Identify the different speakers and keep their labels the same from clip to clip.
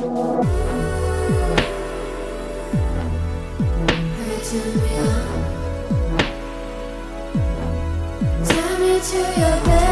Speaker 1: to me, to your bedpost.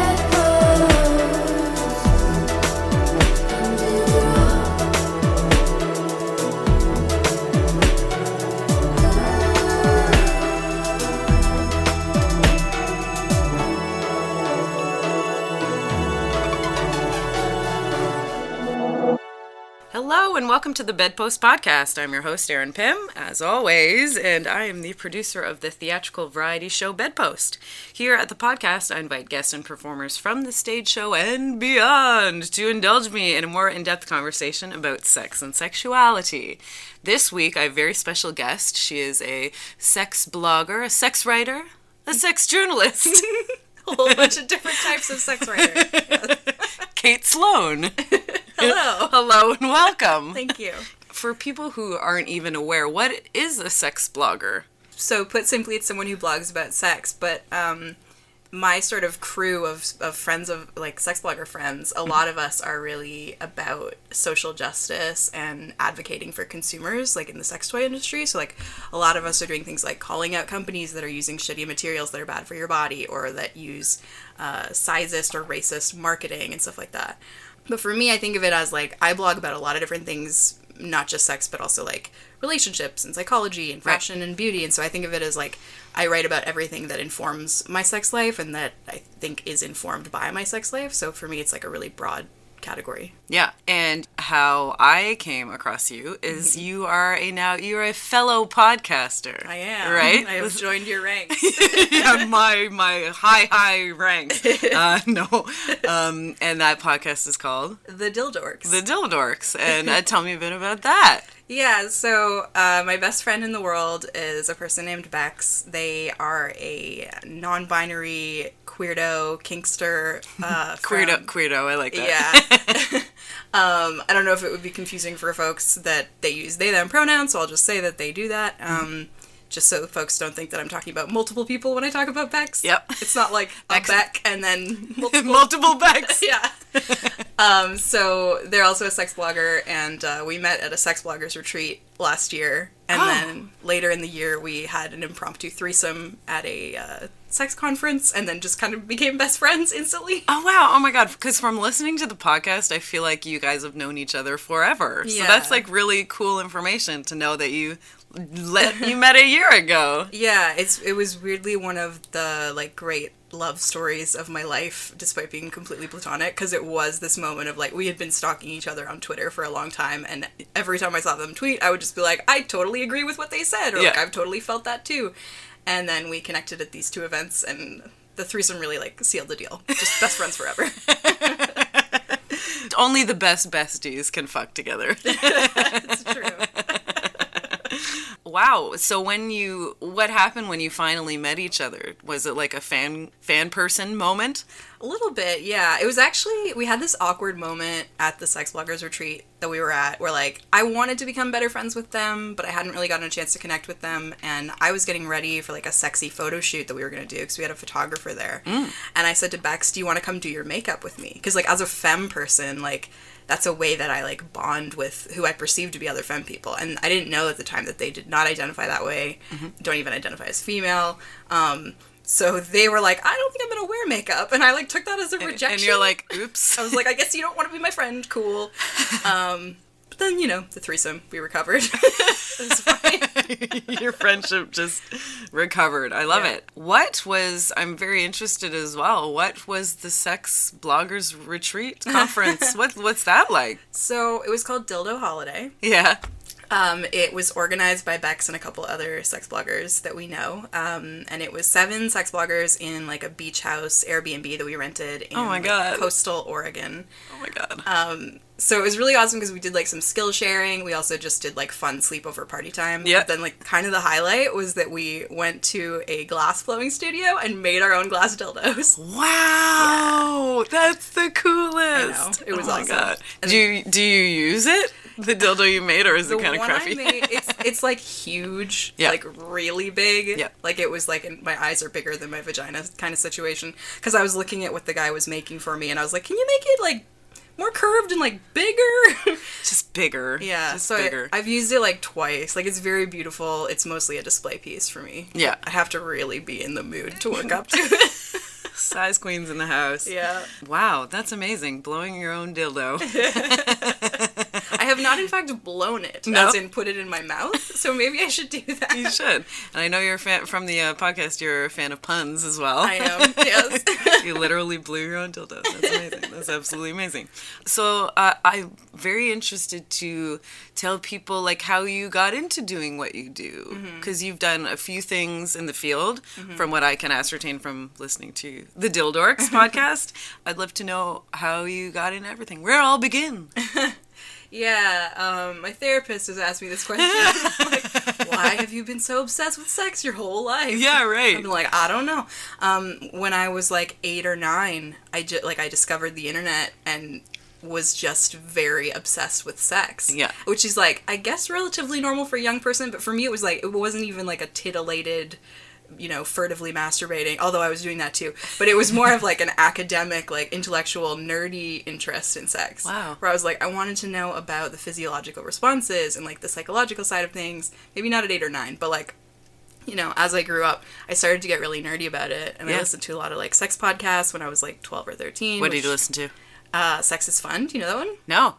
Speaker 2: And welcome to the Bedpost Podcast. I'm your host, Erin Pym, as always, and I am the producer of the theatrical variety show Bedpost. Here at the podcast, I invite guests and performers from the stage show and beyond to indulge me in a more in depth conversation about sex and sexuality. This week, I have a very special guest. She is a sex blogger, a sex writer, a sex journalist,
Speaker 3: a whole bunch of different types of sex writers.
Speaker 2: Kate Sloan.
Speaker 3: Hello.
Speaker 2: Hello and welcome.
Speaker 3: Thank you.
Speaker 2: For people who aren't even aware, what is a sex blogger?
Speaker 3: So, put simply, it's someone who blogs about sex, but um, my sort of crew of, of friends of like sex blogger friends, a lot of us are really about social justice and advocating for consumers, like in the sex toy industry. So, like, a lot of us are doing things like calling out companies that are using shitty materials that are bad for your body or that use uh, sizist or racist marketing and stuff like that. But for me, I think of it as like I blog about a lot of different things, not just sex, but also like relationships and psychology and fashion and beauty. And so I think of it as like I write about everything that informs my sex life and that I think is informed by my sex life. So for me, it's like a really broad category.
Speaker 2: Yeah, and how I came across you is you are a now you're a fellow podcaster.
Speaker 3: I am
Speaker 2: right.
Speaker 3: I have joined your ranks.
Speaker 2: yeah, my my high high ranks. Uh, no, um, and that podcast is called
Speaker 3: the Dildorks.
Speaker 2: The Dildorks, and uh, tell me a bit about that.
Speaker 3: Yeah, so uh, my best friend in the world is a person named Bex. They are a non-binary queerdo kinkster. Uh,
Speaker 2: Queerdo,
Speaker 3: from-
Speaker 2: queerdo, I like that.
Speaker 3: Yeah. um, I don't know if it would be confusing for folks that they use they them pronouns, so I'll just say that they do that. Um, just so folks don't think that I'm talking about multiple people when I talk about Bex.
Speaker 2: Yep.
Speaker 3: It's not like a Beck and then multiple.
Speaker 2: Multiple backs.
Speaker 3: yeah. um, so they're also a sex blogger, and uh, we met at a sex bloggers retreat last year. And
Speaker 2: Oh.
Speaker 3: then later in the year, we had an impromptu threesome at a uh, sex conference, and then just kind of became best friends instantly.
Speaker 2: Oh wow! Oh my god! Because from listening to the podcast, I feel like you guys have known each other forever.
Speaker 3: Yeah.
Speaker 2: So that's like really cool information to know that you you met a year ago.
Speaker 3: Yeah, it's it was weirdly one of the like great love stories of my life, despite being completely platonic, because it was this moment of like we had been stalking each other on Twitter for a long time, and every time I saw them tweet, I would just be like, I totally agree with what they said, or like
Speaker 2: Yeah.
Speaker 3: I've totally felt that too, and then we connected at these two events, and the threesome really like sealed the deal, just best friends forever.
Speaker 2: Only the best besties can fuck together.
Speaker 3: it's true.
Speaker 2: Wow! So when you, what happened when you finally met each other? Was it like a fan fan person moment?
Speaker 3: A little bit, yeah. It was actually we had this awkward moment at the sex bloggers retreat that we were at where like I wanted to become better friends with them, but I hadn't really gotten a chance to connect with them and I was getting ready for like a sexy photo shoot that we were going to do cuz we had a photographer there. Mm. And I said to Bex, "Do you want to come do your makeup with me?" Cuz like as a femme person, like that's a way that I like bond with who I perceive to be other femme people. And I didn't know at the time that they did not identify that way. Don't even identify as female. Um so they were like, I don't think I'm gonna wear makeup, and I like took that as a rejection.
Speaker 2: And you're like, oops.
Speaker 3: I was like, I guess you don't want to be my friend. Cool. Um, then you know the threesome, we recovered. fine.
Speaker 2: Your friendship just recovered. I love
Speaker 3: Yeah.
Speaker 2: it. What was, I'm very interested as well, what was the Sex Bloggers Retreat Conference? what What's that like?
Speaker 3: So it was called Dildo Holiday.
Speaker 2: Yeah.
Speaker 3: Um, it was organized by Bex and a couple other sex bloggers that we know. Um, and it was seven sex bloggers in like a beach house Airbnb that we rented in
Speaker 2: Oh my
Speaker 3: like,
Speaker 2: God.
Speaker 3: coastal Oregon.
Speaker 2: Oh my God.
Speaker 3: Um, so it was really awesome because we did like some skill sharing. We also just did like fun sleepover party time.
Speaker 2: Yeah.
Speaker 3: But then like kind of the highlight was that we went to a glass blowing studio and made our own glass dildos.
Speaker 2: Wow, that's the coolest.
Speaker 3: I know, it was
Speaker 2: oh my
Speaker 3: awesome.
Speaker 2: God.
Speaker 3: And
Speaker 2: do you do you use it? The dildo you made, or is
Speaker 3: The
Speaker 2: it kind of crappy?
Speaker 3: I made, it's it's like huge,
Speaker 2: Yeah.
Speaker 3: like really big.
Speaker 2: Yeah.
Speaker 3: Like it was like in, my eyes are bigger than my vagina kind of situation. Because I was looking at what the guy was making for me, and I was like, can you make it like more curved and like bigger?
Speaker 2: Just bigger.
Speaker 3: Yeah,
Speaker 2: just
Speaker 3: so I,
Speaker 2: bigger.
Speaker 3: I've used it like twice. Like it's very beautiful. It's mostly a display piece for me.
Speaker 2: Yeah.
Speaker 3: I have to really be in the mood to work up to it.
Speaker 2: Size queens in the house.
Speaker 3: yeah.
Speaker 2: Wow, that's amazing. Blowing your own dildo.
Speaker 3: I have not, in fact, blown it,
Speaker 2: No?
Speaker 3: as in put it in my mouth. So maybe I should do that.
Speaker 2: you should. And I know you're a fan from the uh, podcast. You're a fan of puns as well.
Speaker 3: I am. Yes.
Speaker 2: you literally blew your own dildo. That's amazing. That's absolutely amazing. So uh, I'm very interested to tell people like how you got into doing what you do because you've done a few things in the field from what I can ascertain from listening to the Dildorks podcast. I'd love to know how you got into everything. Where it all begin.
Speaker 3: Yeah, um, my therapist has asked me this question. like, why have you been so obsessed with sex your whole life?
Speaker 2: Yeah, right.
Speaker 3: I'm like, I don't know. Um, when I was like eight or nine, I just like I discovered the internet and was just very obsessed with sex.
Speaker 2: Yeah.
Speaker 3: which is like I guess relatively normal for a young person, but for me it was like it wasn't even like a titillated. You know, furtively masturbating, although I was doing that too. But it was more of like an academic, like intellectual, nerdy interest in sex.
Speaker 2: Wow.
Speaker 3: Where I was like, I wanted to know about the physiological responses and like the psychological side of things. Maybe not at eight or nine, but like you know, as I grew up, I started to get really nerdy about it, and
Speaker 2: Yeah.
Speaker 3: I listened to a lot of like sex podcasts when I was like twelve or thirteen.
Speaker 2: What
Speaker 3: which,
Speaker 2: did you listen to?
Speaker 3: Uh, sex is fun. Do you know that one?
Speaker 2: No.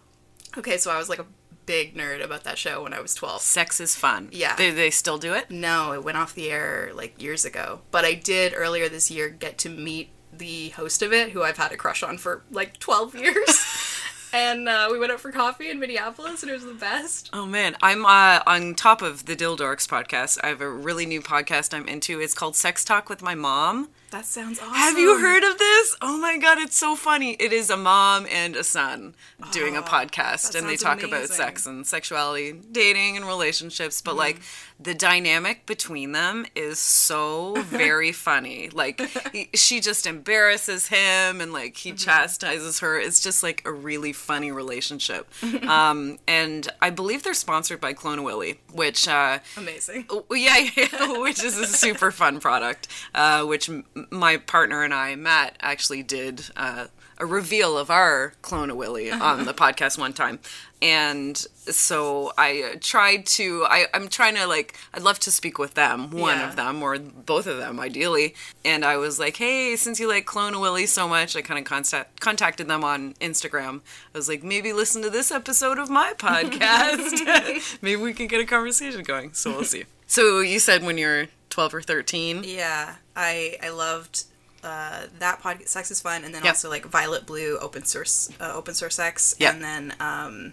Speaker 3: Okay, so I was like a big nerd about that show when I was twelve.
Speaker 2: Sex is fun.
Speaker 3: Yeah.
Speaker 2: They, they still do it?
Speaker 3: No, it went off the air like years ago, but I did earlier this year get to meet the host of it, who I've had a crush on for like twelve years. And uh, we went out for coffee in Minneapolis, and it was the best.
Speaker 2: Oh man, I'm uh, on top of the Dildorks podcast. I have a really new podcast I'm into. It's called Sex Talk with My Mom.
Speaker 3: That sounds awesome.
Speaker 2: Have you heard of this? Oh my god, it's so funny. It is a mom and a son doing a podcast and they talk about sex and sexuality, dating and relationships, but like
Speaker 3: Mm-hmm.
Speaker 2: The dynamic between them is so very funny. Like he, she just embarrasses him and like he
Speaker 3: Mm-hmm.
Speaker 2: chastises her. It's just like a really funny relationship. um and I believe they're sponsored by Clone Willy, which uh
Speaker 3: Amazing.
Speaker 2: Yeah, yeah, which is a super fun product. Uh, which m- my partner and I, Matt, actually did uh, a reveal of our Clone a Willy on the podcast one time, and so I tried to. I, I'm trying to like. I'd love to speak with them, one
Speaker 3: Yeah.
Speaker 2: of them or both of them, ideally. And I was like, hey, since you like Clone a Willy so much, I kind of contact, contacted them on Instagram. I was like, maybe listen to this episode of my podcast. maybe we can get a conversation going. So we'll see. So you said when you're 12 or 13.
Speaker 3: Yeah, I I loved uh, that podcast. Sex is fun, and then
Speaker 2: Yep.
Speaker 3: also like Violet Blue, open source, uh, open source sex,
Speaker 2: Yep.
Speaker 3: and then um,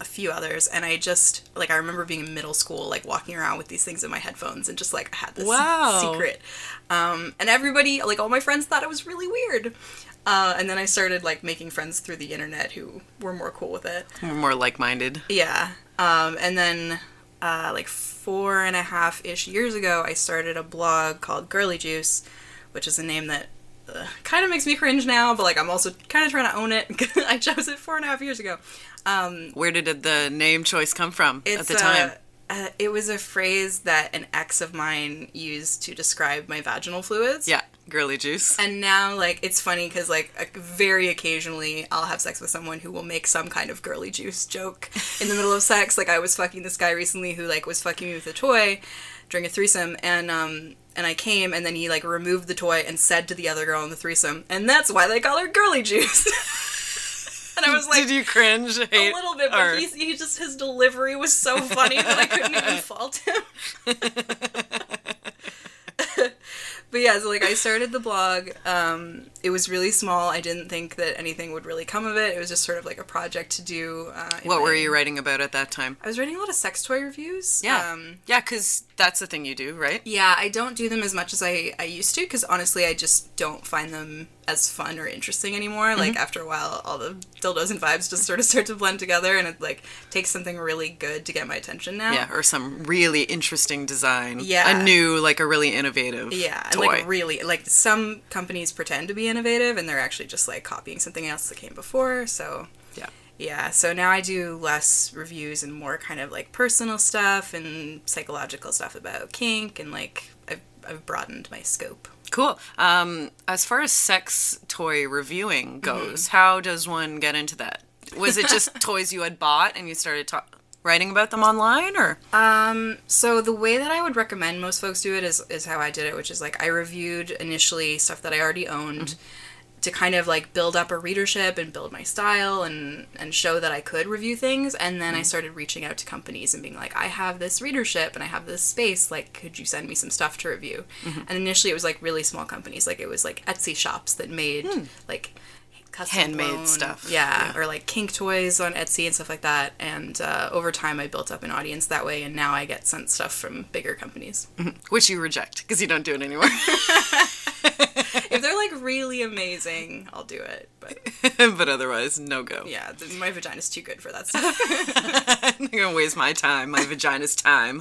Speaker 3: a few others. And I just like I remember being in middle school, like walking around with these things in my headphones, and just like I had this
Speaker 2: Wow.
Speaker 3: secret. Um, and everybody, like all my friends, thought it was really weird. Uh, and then I started like making friends through the internet who were more cool with it.
Speaker 2: We're more like-minded.
Speaker 3: Yeah. Um, and then, uh, like four and a half ish years ago, I started a blog called Girly Juice, which is a name that uh, kind of makes me cringe now, but like I'm also kind of trying to own it. I chose it four and a half years ago. Um,
Speaker 2: Where did the name choice come from at the time?
Speaker 3: Uh, uh, it was a phrase that an ex of mine used to describe my vaginal fluids.
Speaker 2: yeah, girly juice.
Speaker 3: And now, like, it's funny because, like, very occasionally I'll have sex with someone who will make some kind of girly juice joke in the middle of sex. Like, I was fucking this guy recently who, like, was fucking me with a toy during a threesome, and, um, and I came, and then he, like, removed the toy and said to the other girl in the threesome, and that's why they call her girly juice. and I was like,
Speaker 2: did you cringe?
Speaker 3: A little bit, but he's, he just, his delivery was so funny that I couldn't even fault him. but yeah, so like I started the blog. Um, it was really small. I didn't think that anything would really come of it. It was just sort of like a project to do. Uh,
Speaker 2: What were you writing about at that time?
Speaker 3: I was writing a lot of sex toy reviews.
Speaker 2: Yeah,
Speaker 3: Um,
Speaker 2: yeah, because that's the thing you do, right?
Speaker 3: yeah, I don't do them as much as I, I used to because honestly, I just don't find them as fun or interesting anymore. Like
Speaker 2: Mm-hmm.
Speaker 3: after a while, all the dildos and vibes just sort of start to blend together, and it like takes something really good to get my attention now.
Speaker 2: Yeah, or some really interesting design.
Speaker 3: Yeah.
Speaker 2: a new, like a really innovative.
Speaker 3: Yeah,
Speaker 2: toy.
Speaker 3: like really, like some companies pretend to be innovative, and they're actually just like copying something else that came before. So
Speaker 2: Yeah.
Speaker 3: yeah. So now I do less reviews and more kind of like personal stuff and psychological stuff about kink, and like I've I've broadened my scope.
Speaker 2: Cool. Um, as far as sex toy reviewing
Speaker 3: Mm-hmm.
Speaker 2: goes, how does one get into that? Was it just toys you had bought and you started ta- writing about them online, or?
Speaker 3: Um, so the way that I would recommend most folks do it is is how I did it, which is like I reviewed initially stuff that I already owned mm-hmm. to kind of like build up a readership and build my style and and show that I could review things. And then I mm-hmm. started reaching out to companies and being like I have this readership and I have this space. Like could you send me some stuff to review? Mm-hmm. And initially it was like really small companies. Like it was like Etsy shops that made hmm. like custom
Speaker 2: Handmade
Speaker 3: blown-
Speaker 2: stuff.
Speaker 3: yeah,
Speaker 2: Yeah.
Speaker 3: or like kink toys on Etsy and stuff like that. And uh, over time, I built up an audience that way, and now I get sent stuff from bigger companies.
Speaker 2: which you reject because you don't do it anymore.
Speaker 3: if they're like really amazing, I'll do it. But
Speaker 2: but otherwise, no go.
Speaker 3: yeah, th- my vagina's too good for that stuff.
Speaker 2: I'm not gonna waste my time, my vagina's time,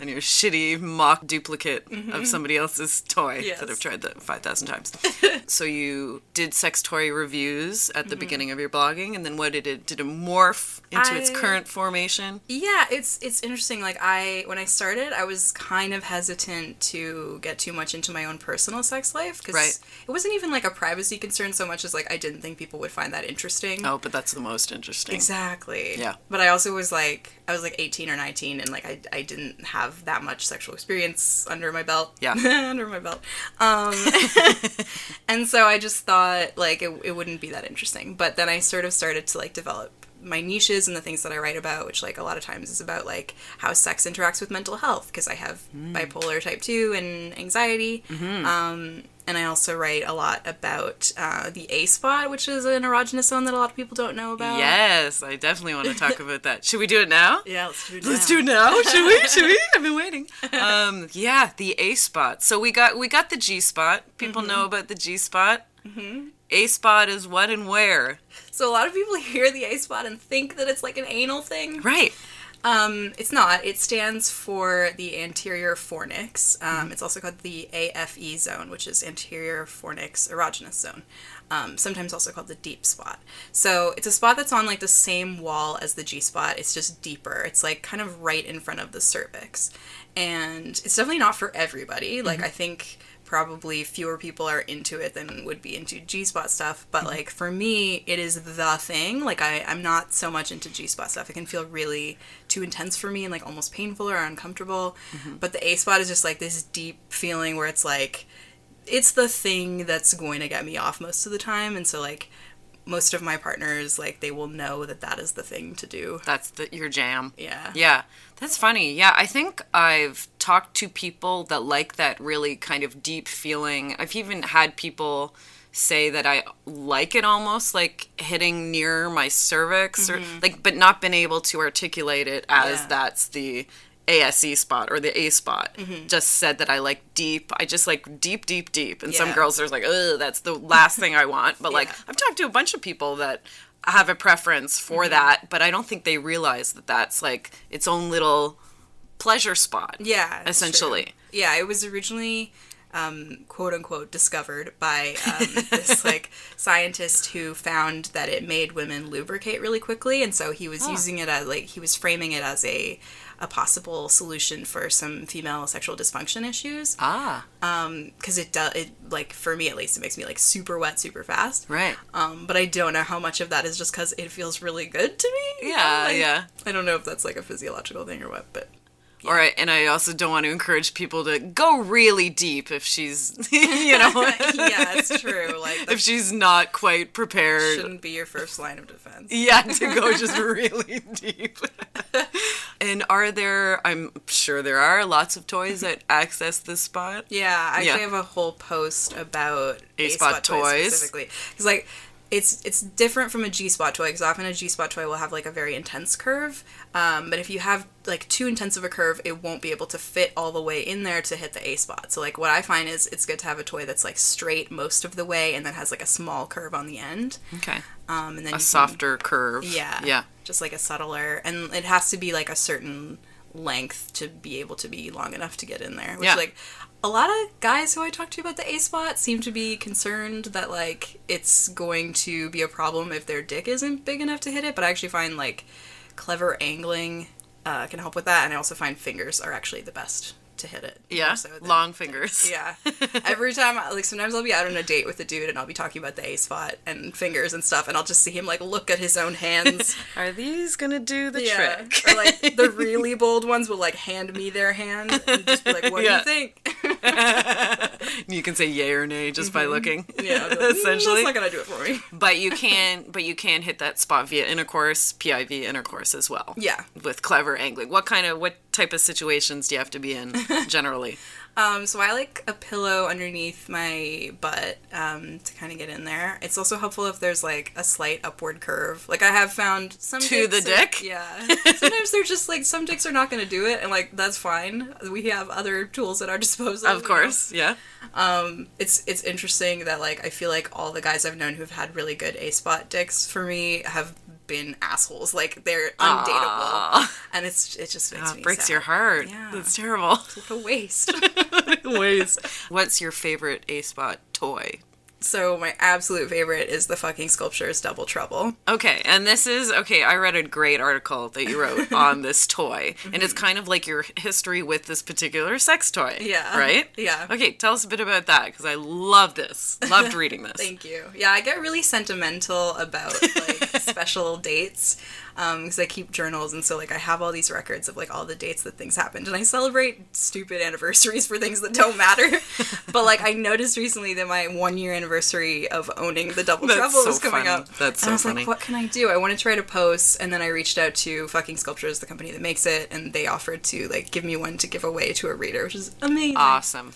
Speaker 2: on your shitty mock duplicate of mm-hmm. somebody else's toy
Speaker 3: Yes.
Speaker 2: that I've tried that five thousand times. so you did sex toy reviews at the mm-hmm. beginning of your blogging, and then what did it? Did it morph into its current formation?
Speaker 3: yeah, it's it's interesting. Like I, when I started, I was kind of hesitant to get too much into my own personal sex life because
Speaker 2: Right.
Speaker 3: it wasn't even like a privacy concern so much as like I didn't think people would find that interesting.
Speaker 2: Oh, but that's the most interesting.
Speaker 3: Exactly.
Speaker 2: Yeah.
Speaker 3: But I also was like, I was like 18 or 19, and like I, I didn't have that much sexual experience under my belt.
Speaker 2: Yeah.
Speaker 3: under my belt. Um, and so I just thought like it, it wouldn't be that interesting. But then I sort of started to like develop my niches and the things that I write about, which like a lot of times is about like how sex interacts with mental health because I have bipolar type 2 and anxiety. Um, and I also write a lot about uh, the A spot, which is an erogenous zone that a lot of people don't know about.
Speaker 2: Yes, I definitely want to talk about that. Should we do it now?
Speaker 3: Yeah, let's do it.
Speaker 2: Let's
Speaker 3: now.
Speaker 2: do it now. Should we? Should we? I've been waiting. Um, yeah, the A spot. So we got we got the G spot. People
Speaker 3: Mm-hmm.
Speaker 2: know about the G spot. A spot is what and where.
Speaker 3: So a lot of people hear the A spot and think that it's like an anal thing.
Speaker 2: Right.
Speaker 3: Um, it's not. It stands for the anterior fornix.
Speaker 2: Mm-hmm.
Speaker 3: Um, It's also called the AFE zone, which is anterior fornix erogenous zone. Um, sometimes also called the deep spot. So it's a spot that's on like the same wall as the G spot. It's just deeper. It's like kind of right in front of the cervix, and it's definitely not for everybody. Like I think probably fewer people are into it than would be into G spot stuff. But mm-hmm. like for me, it is the thing. Like I, I'm not so much into G spot stuff. It can feel really too intense for me and like almost painful or uncomfortable. Mm-hmm. But the A spot is just like this deep feeling where it's like it's the thing that's going to get me off most of the time. And so like most of my partners like they will know that that is the thing to do.
Speaker 2: That's the your jam.
Speaker 3: Yeah.
Speaker 2: Yeah, that's funny. Yeah, I think I've talked to people that like that really kind of deep feeling. I've even had people say that I like it almost like hitting near my cervix or mm-hmm. like but not been able to articulate it as
Speaker 3: Yeah.
Speaker 2: that's the AFE spot or the A spot. Just said that I like deep. I just like deep, deep, deep. And some girls are like, oh, that's the last thing I want. But like, I've talked to a bunch of people that have a preference for
Speaker 3: Mm-hmm.
Speaker 2: that, but I don't think they realize that that's like its own little pleasure spot.
Speaker 3: Yeah,
Speaker 2: essentially.
Speaker 3: true. Yeah, it was originally um, quote unquote discovered by um, this like scientist who found that it made women lubricate really quickly, and so he was using it as like he was framing it as a a possible solution for some female sexual dysfunction issues
Speaker 2: Ah,
Speaker 3: because it does it like for me at least it makes me like super wet super fast
Speaker 2: right.
Speaker 3: um, but I don't know how much of that is just because it feels really good to me.
Speaker 2: Yeah,
Speaker 3: Like,
Speaker 2: yeah.
Speaker 3: I don't know if that's like a physiological thing or what, but
Speaker 2: All right, and I also don't want to encourage people to go really deep if she's, you know,
Speaker 3: yeah, it's true. Like
Speaker 2: if she's not quite prepared.
Speaker 3: shouldn't be your first line of defense.
Speaker 2: Yeah, to go just really deep. and are there, I'm sure there are lots of toys that access this spot.
Speaker 3: Yeah, I
Speaker 2: Yeah.
Speaker 3: actually have a whole post about
Speaker 2: A-spot
Speaker 3: A-spot toys
Speaker 2: toys.
Speaker 3: specifically because like it's it's different from a G spot toy because often a G spot toy will have like a very intense curve, um, but if you have like too intense of a curve, it won't be able to fit all the way in there to hit the A spot. So like what I find is it's good to have a toy that's like straight most of the way and then has like a small curve on the end,
Speaker 2: Okay.
Speaker 3: um, and then
Speaker 2: A
Speaker 3: can-
Speaker 2: softer curve.
Speaker 3: Yeah.
Speaker 2: Yeah.
Speaker 3: Just like a subtler. And it has to be like a certain length to be able to be long enough to get in there. Which
Speaker 2: Yeah.
Speaker 3: like a lot of guys who I talk to about the A spot seem to be concerned that like it's going to be a problem if their dick isn't big enough to hit it, but I actually find like clever angling uh, can help with that and I also find fingers are actually the best to hit it.
Speaker 2: Yeah,
Speaker 3: so than-
Speaker 2: long fingers.
Speaker 3: Yeah. Every time, I- like sometimes I'll be out on a date with a dude and I'll be talking about the A spot and fingers and stuff, and I'll just see him like look at his own hands.
Speaker 2: Are these gonna do the
Speaker 3: yeah.
Speaker 2: trick?
Speaker 3: Or like the really bold ones will like hand me their hand and just be like, "What
Speaker 2: Yeah.
Speaker 3: do you think?"
Speaker 2: you can say yay or nay just by looking.
Speaker 3: Mm-hmm. yeah. Like, "Mm,
Speaker 2: essentially.
Speaker 3: that's not gonna do it for me.
Speaker 2: But you can, but you can hit that spot via intercourse, PIV intercourse as well.
Speaker 3: Yeah.
Speaker 2: With clever angling. What kind of, what type of situations do you have to be in generally?
Speaker 3: Um, so I like a pillow underneath my butt um, to kind of get in there. It's also helpful if there's like a slight upward curve. Like I have found some
Speaker 2: To the
Speaker 3: are-
Speaker 2: dick?
Speaker 3: yeah. Sometimes they're just like some dicks are not going to do it, and like that's fine. We have other tools at our disposal.
Speaker 2: Of
Speaker 3: you know?
Speaker 2: course, yeah.
Speaker 3: Um, it's it's interesting that like I feel like all the guys I've known who've had really good A spot dicks for me have been assholes. Like they're undateable,
Speaker 2: Aw.
Speaker 3: and it's it just makes
Speaker 2: Oh, breaks
Speaker 3: sad.
Speaker 2: your heart.
Speaker 3: Yeah.
Speaker 2: That's terrible.
Speaker 3: What a waste.
Speaker 2: Waste. What's your favorite A spot toy?
Speaker 3: So my absolute favorite is the fucking sculptures Double Trouble.
Speaker 2: Okay, and this is okay. I read a great article that you wrote on this toy, and it's mm-hmm. kind of like your history with this particular sex toy.
Speaker 3: Yeah.
Speaker 2: Right?
Speaker 3: Yeah.
Speaker 2: Okay, tell us a bit about that because I love this. Loved reading this.
Speaker 3: Thank you. Yeah, I get really sentimental about like special dates um, because I keep journals, and so like I have all these records of like all the dates that things happened, and I celebrate stupid anniversaries for things that don't matter. but like I noticed recently that my one year anniversary of owning the Double
Speaker 2: That's
Speaker 3: Trouble
Speaker 2: so
Speaker 3: was coming
Speaker 2: funny.
Speaker 3: up.
Speaker 2: That's
Speaker 3: and
Speaker 2: so
Speaker 3: I was
Speaker 2: funny.
Speaker 3: like, what can I do? I want to try to post, and then I reached out to Fucking Sculptures, the company that makes it, and they offered to like give me one to give away to a reader, which is amazing.
Speaker 2: Awesome.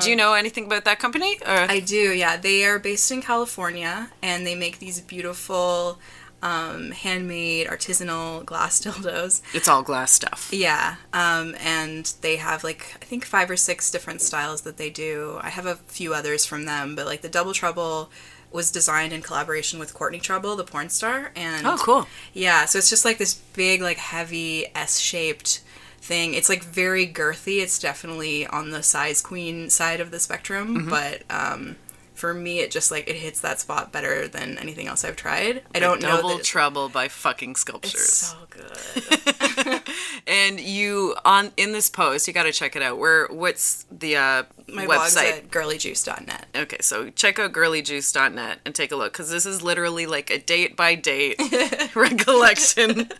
Speaker 2: Do you um, know anything about that company? Or?
Speaker 3: I do, yeah. They are based in California and they make these beautiful um, handmade artisanal glass dildos.
Speaker 2: it's all glass stuff.
Speaker 3: Yeah. Um, and they have like, I think five or six different styles that they do. I have a few others from them, but like the Double Trouble was designed in collaboration with Courtney Trouble, the porn star. And
Speaker 2: Oh, cool.
Speaker 3: yeah, so it's just like this big, like heavy S shaped thing. It's like very girthy. It's definitely on the size queen side of the spectrum,
Speaker 2: Mm-hmm.
Speaker 3: but um, for me, it just like it hits that spot better than anything else I've tried. I don't know.
Speaker 2: Double Trouble by fucking sculptures.
Speaker 3: it's so good.
Speaker 2: and you on in this post, you got to check it out. Where what's the uh,
Speaker 3: My
Speaker 2: website?
Speaker 3: at girlyjuice.net.
Speaker 2: Okay, so check out girlyjuice.net and take a look because this is literally like a date by date recollection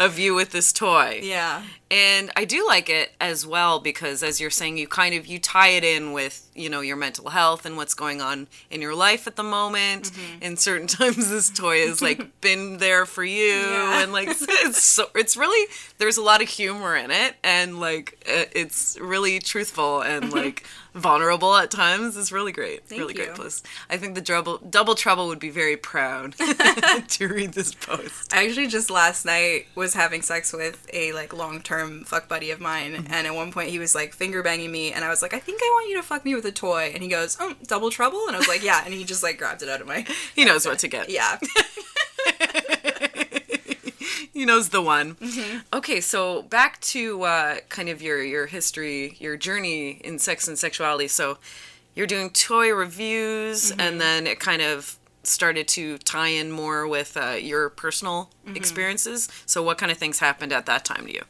Speaker 2: of you with this toy.
Speaker 3: Yeah.
Speaker 2: And I do like it as well because as you're saying you kind of you tie it in with, you know, your mental health and what's going on in your life at the moment.
Speaker 3: Mm-hmm.
Speaker 2: And certain times this toy has like been there for you
Speaker 3: Yeah.
Speaker 2: and like it's so it's really there's a lot of humor in it and like uh, it's really truthful and like vulnerable at times. It's really great.
Speaker 3: Thank
Speaker 2: really great
Speaker 3: you.
Speaker 2: post. I think the double double trouble would be very proud to read this post.
Speaker 3: I actually just last night was having sex with a like long term fuck buddy of mine,
Speaker 2: Mm-hmm.
Speaker 3: and at one point he was like finger banging me, and I was like, I think I want you to fuck me with a toy, and he goes, Oh, double trouble, and I was like, Yeah, and he just like grabbed it out of my.
Speaker 2: He knows what to get.
Speaker 3: Yeah.
Speaker 2: he knows the one.
Speaker 3: Mm-hmm.
Speaker 2: Okay, so back to uh, kind of your your history, your journey in sex and sexuality. So you're doing toy reviews,
Speaker 3: Mm-hmm.
Speaker 2: and then it kind of started to tie in more with uh, your personal
Speaker 3: Mm-hmm.
Speaker 2: experiences. So what kind of things happened at that time to you?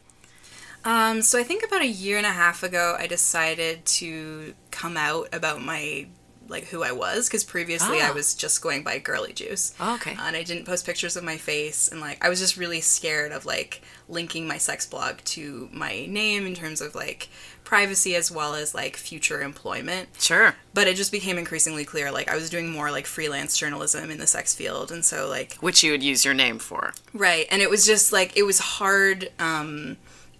Speaker 3: Um, so I think about a year and a half ago, I decided to come out about my like who I was because previously I
Speaker 2: Ah.
Speaker 3: was just going by girly juice.
Speaker 2: Oh, okay.
Speaker 3: And I didn't post pictures of my face and like I was just really scared of like linking my sex blog to my name in terms of like privacy as well as like future employment.
Speaker 2: Sure.
Speaker 3: But it just became increasingly clear like I was doing more like freelance journalism in the sex field and so like
Speaker 2: Which you would use your name for.
Speaker 3: Right. And it was just like it was hard um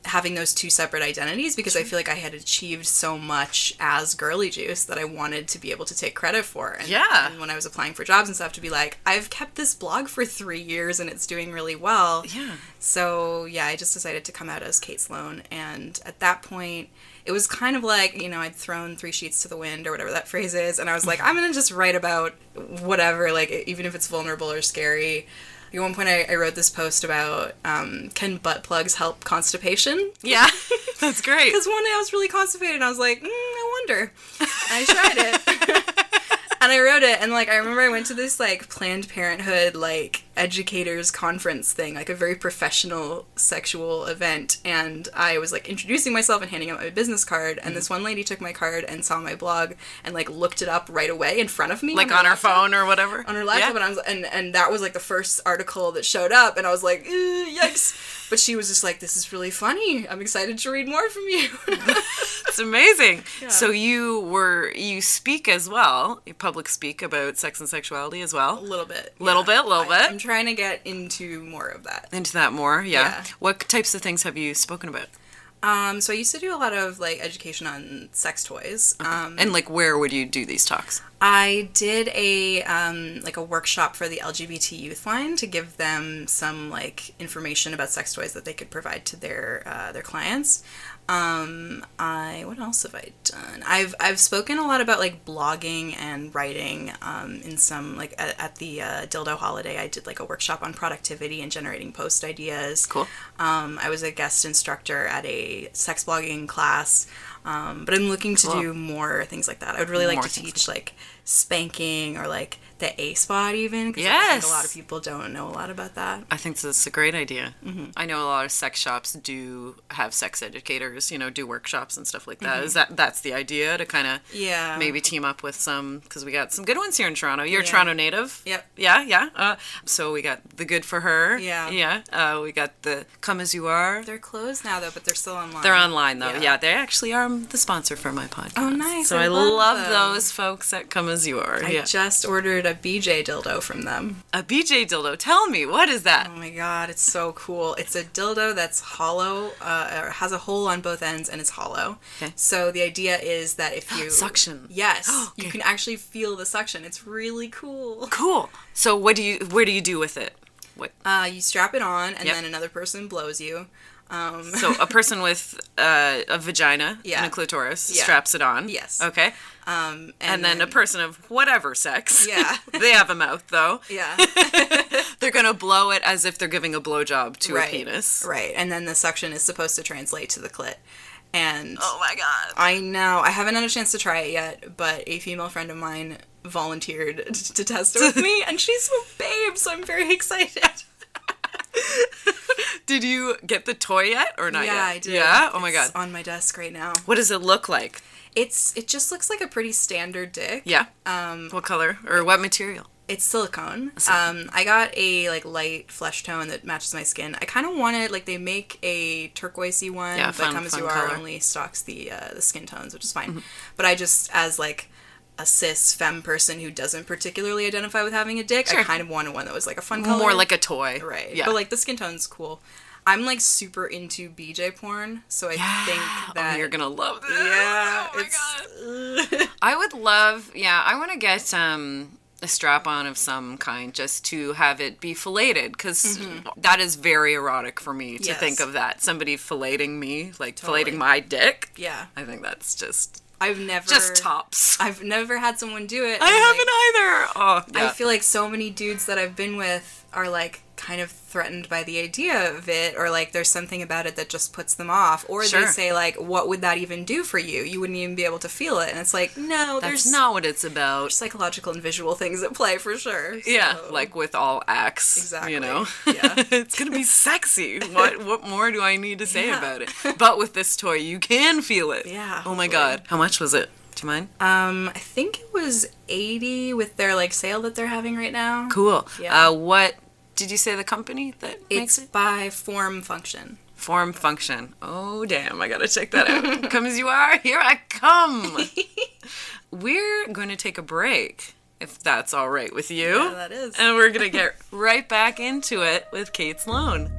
Speaker 3: having those two separate identities because I feel like I had achieved so much as girly juice that I wanted to be able to take credit for. And,
Speaker 2: Yeah.
Speaker 3: and when I was applying for jobs and stuff to be like, I've kept this blog for three years and it's doing really well.
Speaker 2: Yeah.
Speaker 3: So yeah, I just decided to come out as Kate Sloan and at that point it was kind of like, you know, I'd thrown three sheets to the wind or whatever that phrase is, and I was like, mm-hmm. I'm gonna just write about whatever, like even if it's vulnerable or scary. At one point, I, I wrote this post about um, can butt plugs help constipation?
Speaker 2: Yeah. That's great.
Speaker 3: Because one day I was really constipated, and I was like, mm, I wonder. And I tried it, and I wrote it, and like I remember I went to this like Planned Parenthood like educators conference thing, like a very professional sexual event, and I was like introducing myself and handing out my business card, and mm-hmm. this one lady took my card and saw my blog and like looked it up right away in front of me,
Speaker 2: Like
Speaker 3: her
Speaker 2: on her
Speaker 3: laptop-
Speaker 2: phone or whatever.
Speaker 3: on her laptop,
Speaker 2: Yeah.
Speaker 3: and I was and and that was like the first article that showed up, and I was like, yikes! But she was just like, "This is really funny. I'm excited to read more from you."
Speaker 2: It's amazing. So you were you speak as well. You public speak about sex and sexuality as well.
Speaker 3: a little bit,
Speaker 2: Little bit, a little
Speaker 3: I-
Speaker 2: bit.
Speaker 3: Trying to get into more of that.
Speaker 2: Into that more, yeah.
Speaker 3: Yeah.
Speaker 2: What types of things have you spoken about?
Speaker 3: Um, so I used to do a lot of like education on sex toys. Um,
Speaker 2: And like, where would you do these talks?
Speaker 3: I did a um, like a workshop for the LGBT youth line to give them some like information about sex toys that they could provide to their uh, their clients. Um, I what else have I done? I've I've spoken a lot about like blogging and writing. Um, in some like at, at the uh, dildo holiday, I did like a workshop on productivity and generating post ideas.
Speaker 2: Cool.
Speaker 3: Um, I was a guest instructor at a sex blogging class, um, but I'm looking to
Speaker 2: Cool.
Speaker 3: do more things like that. I would really like
Speaker 2: More
Speaker 3: to teach like spanking or like the A spot even because I think a lot of people don't know a lot about that.
Speaker 2: I think that's a great idea.
Speaker 3: Mm-hmm.
Speaker 2: I know a lot of sex shops do have sex educators, you know, do workshops and stuff like
Speaker 3: Mm-hmm.
Speaker 2: that. Is that that's the idea to kind of
Speaker 3: Yeah.
Speaker 2: maybe team up with some because we got some good ones here in Toronto. You're a Toronto native.
Speaker 3: Yep.
Speaker 2: Yeah, yeah. Uh, so we got the good for her.
Speaker 3: Yeah.
Speaker 2: yeah. Uh, we got the come as you are.
Speaker 3: They're closed now though, but they're still online.
Speaker 2: They're online though.
Speaker 3: Yeah.
Speaker 2: Yeah, they actually are the sponsor for my podcast.
Speaker 3: Oh, nice.
Speaker 2: So
Speaker 3: I
Speaker 2: I,
Speaker 3: love
Speaker 2: love, those folks at Come As You Are.
Speaker 3: I
Speaker 2: yeah.
Speaker 3: just ordered a BJ dildo from them.
Speaker 2: a BJ dildo. Tell me, what is that?
Speaker 3: Oh my god, it's so cool. It's a dildo that's hollow, uh, or has a hole on both ends and it's hollow.
Speaker 2: Okay.
Speaker 3: So the idea is that if you
Speaker 2: Suction.
Speaker 3: Yes,
Speaker 2: Okay.
Speaker 3: you can actually feel the suction. It's really cool.
Speaker 2: Cool. So what do you? Where do you do with it? What?
Speaker 3: Uh, you strap it on, and
Speaker 2: Yep.
Speaker 3: then another person blows you. Um,
Speaker 2: So a person with uh, a vagina
Speaker 3: Yeah.
Speaker 2: and a clitoris
Speaker 3: Yeah.
Speaker 2: straps it on.
Speaker 3: Yes.
Speaker 2: Okay.
Speaker 3: um,
Speaker 2: And, then, a person of whatever sex.
Speaker 3: Yeah.
Speaker 2: they have a mouth though.
Speaker 3: yeah,
Speaker 2: They're gonna blow it as if they're giving a blowjob to
Speaker 3: right,
Speaker 2: a penis.
Speaker 3: right, and then the suction is supposed to translate to the clit. And
Speaker 2: Oh my god.
Speaker 3: I know I haven't had a chance to try it yet, but a female friend of mine volunteered to test it with me, and she's a babe, so I'm very excited.
Speaker 2: Did you get the toy yet or not
Speaker 3: yeah,
Speaker 2: yet?
Speaker 3: I did.
Speaker 2: Yeah. Oh my god.
Speaker 3: It's on my desk right now.
Speaker 2: What does it look like?
Speaker 3: It's it just looks like a pretty standard dick.
Speaker 2: Yeah.
Speaker 3: Um,
Speaker 2: What color or what material?
Speaker 3: it's silicone. Um, I got a like light flesh tone that matches my skin. I kind of wanted like they make a turquoisey one,
Speaker 2: Yeah,
Speaker 3: but
Speaker 2: fun-
Speaker 3: Come As You Are.
Speaker 2: Mm-hmm.
Speaker 3: only stocks the uh, the skin tones, which is fine. But I just as like a cis femme person who doesn't particularly identify with having a dick,
Speaker 2: Sure.
Speaker 3: I kind of wanted one that was like a fun color,
Speaker 2: More like a toy.
Speaker 3: right.
Speaker 2: Yeah.
Speaker 3: But like the skin tone's cool. I'm like super into BJ porn, so I
Speaker 2: Yeah.
Speaker 3: think that
Speaker 2: oh, you're gonna love this.
Speaker 3: yeah,
Speaker 2: Oh my god. I would love. Yeah, I want to get um a strap on of some kind just to have it be fellated because that is very erotic for me to
Speaker 3: Mm-hmm. Yes.
Speaker 2: think of that somebody fellating me like
Speaker 3: Totally.
Speaker 2: fellating my dick.
Speaker 3: yeah.
Speaker 2: I think that's just
Speaker 3: I've never
Speaker 2: just tops.
Speaker 3: I've never had someone do it.
Speaker 2: I haven't either. Oh, yeah.
Speaker 3: I feel like so many dudes that I've been with are like kind of threatened by the idea of it, or like there's something about it that just puts them off, or they say like, "What would that even do for you? You wouldn't even be able to feel it." And it's like, no,
Speaker 2: that's
Speaker 3: there's
Speaker 2: not what it's about.
Speaker 3: psychological and visual things at play for sure.
Speaker 2: Yeah, like with all acts.
Speaker 3: Exactly.
Speaker 2: You know?
Speaker 3: Yeah.
Speaker 2: it's gonna be sexy. What what more do I need to say
Speaker 3: Yeah.
Speaker 2: about it? But with this toy you can feel it.
Speaker 3: Yeah,
Speaker 2: Oh my god. How much was it? You mind?
Speaker 3: um, I think it was eighty with their like sale that they're having right now.
Speaker 2: Cool.
Speaker 3: Yeah.
Speaker 2: Uh what did you say the company that makes
Speaker 3: It's
Speaker 2: it?
Speaker 3: by Form Function.
Speaker 2: Form function. Oh damn, I gotta check that out. come as you are, here I come. We're gonna take a break, if that's all right with you.
Speaker 3: Yeah, that is.
Speaker 2: And we're gonna get right back into it with Kate Sloan.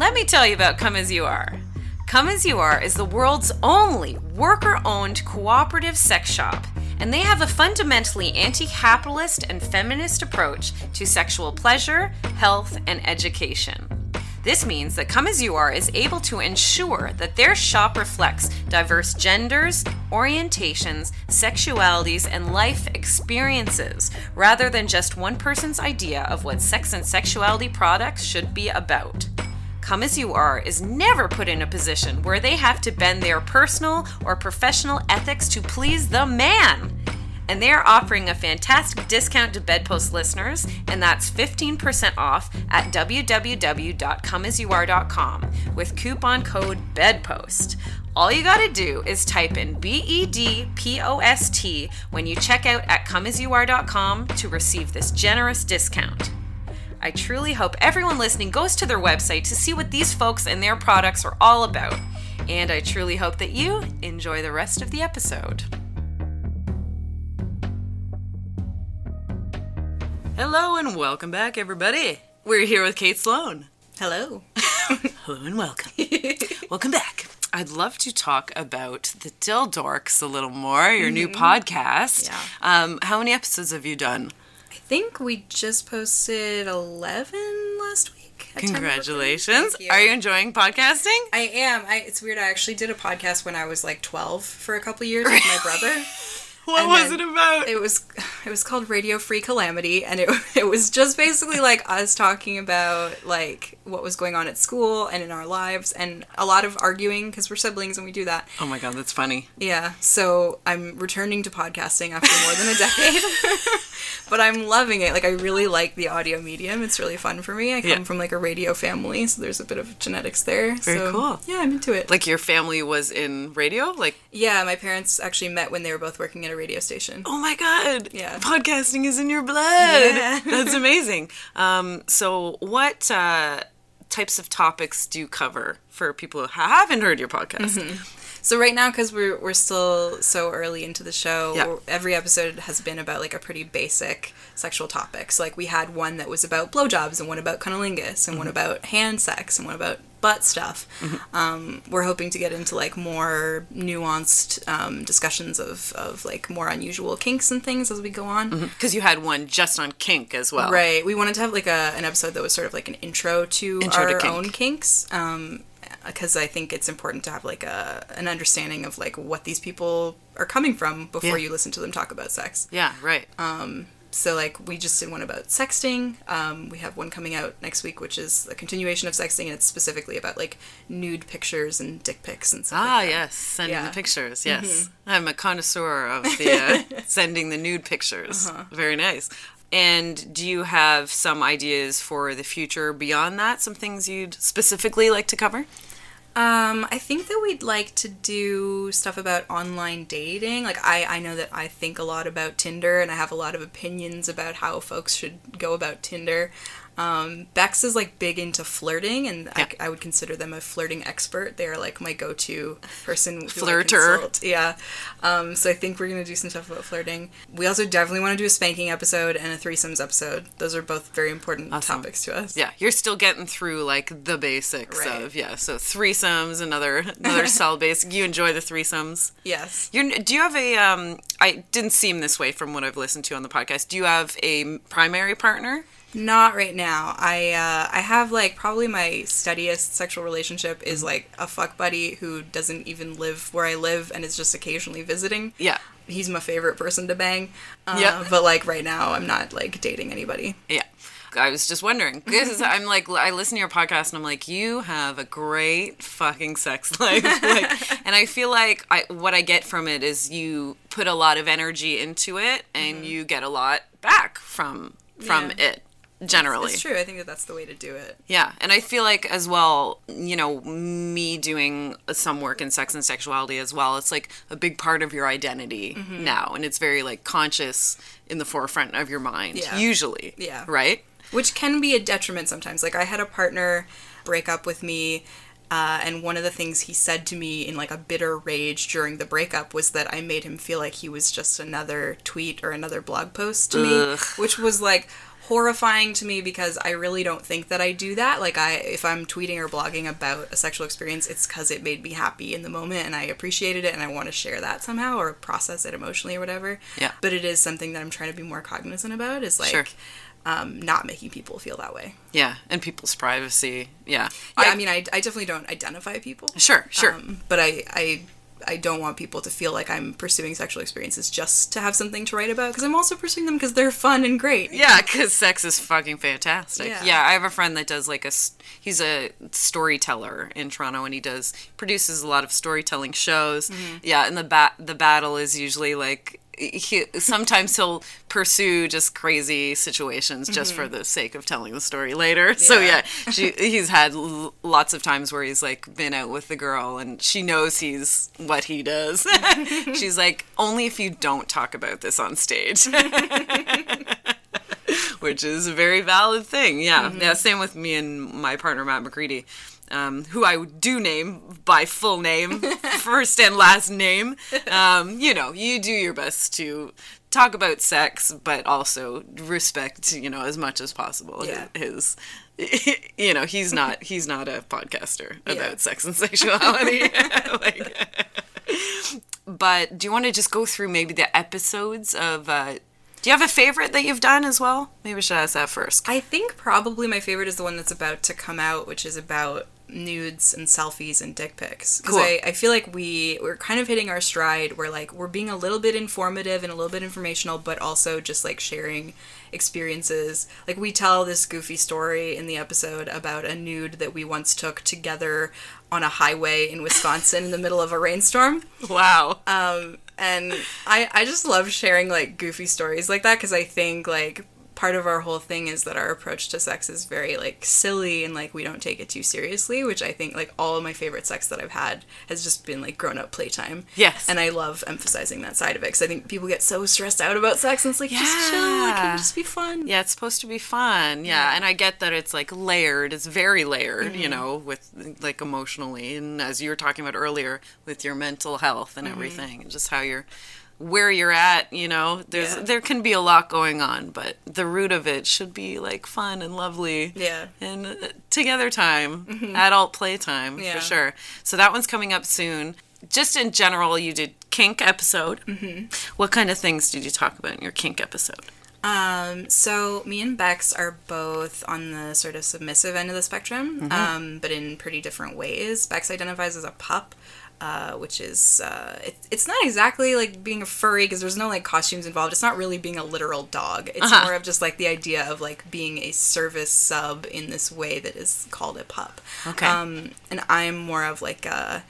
Speaker 2: Let me tell you about Come As You Are. Come As You Are is the world's only worker owned cooperative sex shop, and they have a fundamentally anti capitalist and feminist approach to sexual pleasure, health, and education. This means that Come As You Are is able to ensure that their shop reflects diverse genders, orientations, sexualities, and life experiences, rather than just one person's idea of what sex and sexuality products should be about. Come As You Are is never put in a position where they have to bend their personal or professional ethics to please the man. And they are offering a fantastic discount to Bedpost listeners, and that's 15% off at www.comeasyouare.com with coupon code BEDPOST. All you gotta do is type in B E D P O S T when you check out at comeasyouare.com to receive this generous discount. I truly hope everyone listening goes to their website to see what these folks and their products are all about. And I truly hope that you enjoy the rest of the episode. Hello and welcome back, everybody. We're here with Kate Sloan.
Speaker 3: Hello.
Speaker 2: Hello and welcome. welcome back. I'd love to talk about the Dildorks a little more, your new podcast.
Speaker 3: Yeah.
Speaker 2: Um, how many episodes have you done?
Speaker 3: I think we just posted 11 last week. at time of recording.
Speaker 2: Congratulations.
Speaker 3: You.
Speaker 2: Are you enjoying podcasting?
Speaker 3: I am. I, it's weird. I actually did a podcast when I was like 12 for a couple years with my brother.
Speaker 2: What
Speaker 3: And
Speaker 2: was it about?
Speaker 3: It was it was called Radio Free Calamity, and it it was just basically like us talking about like what was going on at school and in our lives, and a lot of arguing because we're siblings and we do that.
Speaker 2: oh my god, that's funny.
Speaker 3: Yeah, so I'm returning to podcasting after more than a decade. but I'm loving it. Like I really like the audio medium. It's really fun for me. I come
Speaker 2: Yeah.
Speaker 3: from like a radio family, so there's a bit of genetics there.
Speaker 2: Very
Speaker 3: so,
Speaker 2: cool.
Speaker 3: Yeah, I'm into it.
Speaker 2: Like your family was in radio? Like,
Speaker 3: yeah, my parents actually met when they were both working at a radio station.
Speaker 2: oh my god,
Speaker 3: Yeah.
Speaker 2: podcasting is in your blood.
Speaker 3: Yeah.
Speaker 2: That's amazing. Um, so, what uh, types of topics do you cover for people who haven't heard your podcast?
Speaker 3: Mm-hmm. So right now, because we're we're still so early into the show,
Speaker 2: Yeah.
Speaker 3: every episode has been about like a pretty basic sexual topic. So like we had one that was about blowjobs, and one about cunnilingus, and one
Speaker 2: Mm-hmm.
Speaker 3: about hand sex, and one about butt stuff. Um, we're hoping to get into like more nuanced um, discussions of of like more unusual kinks and things as we go on.
Speaker 2: Because you had one just on kink as well.
Speaker 3: Right. We wanted to have like a an episode that was sort of like an intro to
Speaker 2: Intro to
Speaker 3: our
Speaker 2: kink.
Speaker 3: own kinks. Um, because I think it's important to have like a an understanding of like what these people are coming from before
Speaker 2: Yeah.
Speaker 3: you listen to them talk about sex.
Speaker 2: Yeah, right.
Speaker 3: So like we just did one about sexting. Um, we have one coming out next week, which is a continuation of sexting, and it's specifically about like nude pictures and dick pics and stuff.
Speaker 2: Ah,
Speaker 3: like
Speaker 2: yes, sending
Speaker 3: Yeah. Mm-hmm.
Speaker 2: the pictures. Yes, I'm a connoisseur of the uh, sending the nude pictures.
Speaker 3: Uh-huh.
Speaker 2: Very nice. And do you have some ideas for the future beyond that? Some things you'd specifically like to cover?
Speaker 3: Um, I think that we'd like to do stuff about online dating. Like I, I know that I think a lot about Tinder and I have a lot of opinions about how folks should go about Tinder. Um, Bex is like big into flirting and
Speaker 2: Yeah.
Speaker 3: I, I would consider them a flirting expert. They are like my go-to person.
Speaker 2: Flirter.
Speaker 3: Yeah. Um, so I think we're gonna do some stuff about flirting. We also definitely want to do a spanking episode and a threesomes episode. Those are both very important
Speaker 2: Awesome.
Speaker 3: topics to us.
Speaker 2: Yeah, you're still getting through like the basics
Speaker 3: Right.
Speaker 2: of yeah. So threesomes, another another solid basic. You enjoy the threesomes.
Speaker 3: Yes.
Speaker 2: You're, do you have a? Um, I didn't seem this way from what I've listened to on the podcast. Do you have a primary partner?
Speaker 3: Not right now. I uh, I have like probably my steadiest sexual relationship is like a fuck buddy who doesn't even live where I live and is just occasionally visiting.
Speaker 2: Yeah.
Speaker 3: He's my favorite person to bang. Uh,
Speaker 2: Yeah.
Speaker 3: But like right now, I'm not like dating anybody.
Speaker 2: Yeah. I was just wondering because I'm like I listen to your podcast and I'm like you have a great fucking sex life like, and I feel like I what I get from it is you put a lot of energy into it and you get a lot back from from
Speaker 3: Mm-hmm. Yeah.
Speaker 2: it generally
Speaker 3: It's true. I think that that's the way to do it.
Speaker 2: yeah, and I feel like as well, you know, me doing some work in sex and sexuality as well, it's like a big part of your identity
Speaker 3: Mm-hmm.
Speaker 2: now, and it's very like conscious in the forefront of your mind,
Speaker 3: Yeah.
Speaker 2: usually.
Speaker 3: Yeah.
Speaker 2: Right?
Speaker 3: which can be a detriment sometimes. Like I had a partner break up with me, uh, and one of the things he said to me in like a bitter rage during the breakup was that I made him feel like he was just another tweet or another blog post to me, which was like horrifying to me because I really don't think that I do that. Like I if I'm tweeting or blogging about a sexual experience, it's cuz it made me happy in the moment and I appreciated it and I want to share that somehow or process it emotionally or whatever.
Speaker 2: Yeah.
Speaker 3: But it is something that I'm trying to be more cognizant about is like
Speaker 2: Sure.
Speaker 3: um, not making people feel that way.
Speaker 2: Yeah, and people's privacy. Yeah.
Speaker 3: Yeah, I, mean, I, I definitely don't identify people.
Speaker 2: Sure, sure.
Speaker 3: Um, but I, I I don't want people to feel like I'm pursuing sexual experiences just to have something to write about because I'm also pursuing them because they're fun and great.
Speaker 2: Yeah, because sex is fucking fantastic.
Speaker 3: Yeah.
Speaker 2: Yeah. I have a friend that does like a he's a storyteller in Toronto, and he does produces a lot of storytelling shows.
Speaker 3: Mm-hmm.
Speaker 2: Yeah, and the bat the battle is usually like. He, sometimes he'll pursue just crazy situations just for the sake of telling the story later. So
Speaker 3: Mm-hmm. Yeah.
Speaker 2: yeah, she, he's had l- lots of times where he's like been out with the girl and she knows he's what he does. She's like, only if you don't talk about this on stage. which is a very valid thing. Yeah, yeah. Same with me and my partner Matt McCready, um, who I do name by full name, first and last name. Um, you know, you do your best to talk about sex, but also respect, you know, as much as possible.
Speaker 3: Yeah.
Speaker 2: His, you know, he's not he's not a podcaster about
Speaker 3: Yeah.
Speaker 2: sex and sexuality. like, but do you want to just go through maybe the episodes of? Uh, do you have a favorite that you've done as well? Maybe I should ask that first.
Speaker 3: I think probably my favorite is the one that's about to come out, which is about nudes and selfies and dick pics. Because
Speaker 2: Cool.
Speaker 3: I, I feel like we we're kind of hitting our stride. We're like we're being a little bit informative and a little bit informational, but also just like sharing experiences. Like we tell this goofy story in the episode about a nude that we once took together on a highway in Wisconsin in the middle of a rainstorm.
Speaker 2: Wow.
Speaker 3: Um, and I, I just love sharing like goofy stories like that because I think like part of our whole thing is that our approach to sex is very like silly and like we don't take it too seriously which i think like all of my favorite sex that i've had has just been like grown up playtime.
Speaker 2: Yes.
Speaker 3: and i love emphasizing that side of it because i think people get so stressed out about sex and it's like just chill. Like, can just be fun.
Speaker 2: Yeah, it's supposed to be fun. Yeah, and I get that it's like layered. It's very layered, you mm-hmm. know, with like emotionally and as you were talking about earlier with your mental health and mm-hmm. everything, and just how you're where you're at, you know. There's
Speaker 3: Yeah.
Speaker 2: there can be a lot going on, but the root of it should be like fun and lovely.
Speaker 3: Yeah.
Speaker 2: And uh, together time, adult playtime
Speaker 3: Yeah.
Speaker 2: for sure. So that one's coming up soon. Just in general, you did kink episode. Mm-hmm. What kind of things did you talk about in your kink episode?
Speaker 3: Um, so me and Bex are both on the sort of submissive end of the spectrum, um, but in pretty different ways. Bex identifies as a pup, uh, which is uh, it, it's not exactly like being a furry because there's no like costumes involved. It's not really being a literal dog. It's
Speaker 2: Uh-huh.
Speaker 3: more of just like the idea of like being a service sub in this way that is called a pup.
Speaker 2: Okay.
Speaker 3: Um, and I'm more of like a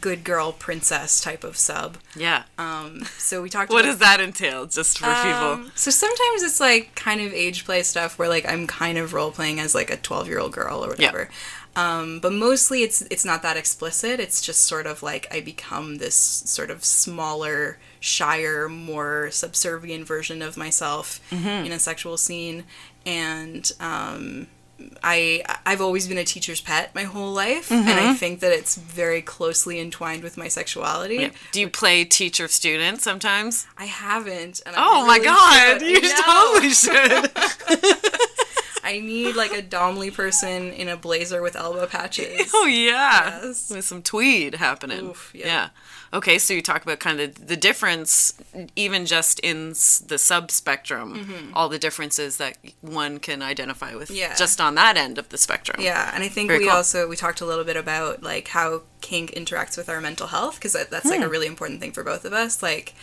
Speaker 3: good girl princess type of sub.
Speaker 2: Yeah.
Speaker 3: Um, so we talked.
Speaker 2: What
Speaker 3: about
Speaker 2: does that entail, just for people?
Speaker 3: um, so sometimes it's like kind of age play stuff where like I'm kind of role playing as like a 12 year old girl or whatever. Um, but mostly it's it's not that explicit. It's just sort of like I become this sort of smaller, shyer, more subservient version of myself in a sexual scene, and um, I I've always been a teacher's pet my whole life, and I think that it's very closely entwined with my sexuality.
Speaker 2: Yeah. Do you play teacher student sometimes?
Speaker 3: I haven't.
Speaker 2: Oh my god,
Speaker 3: should.
Speaker 2: you totally should.
Speaker 3: I need like a Domly person in a blazer with elbow patches.
Speaker 2: oh yeah,
Speaker 3: Yes.
Speaker 2: with some tweed happening.
Speaker 3: Oof, yeah.
Speaker 2: Okay, so you talk about kind of the difference, even just in the sub spectrum, all the differences that one can identify with,
Speaker 3: Mm-hmm. Yeah.
Speaker 2: just on that end of the spectrum.
Speaker 3: Yeah, and I think
Speaker 2: Very
Speaker 3: we
Speaker 2: cool.
Speaker 3: also we talked a little bit about like how kink interacts with our mental health because that, that's
Speaker 2: Hmm.
Speaker 3: like a really important thing for both of us. Like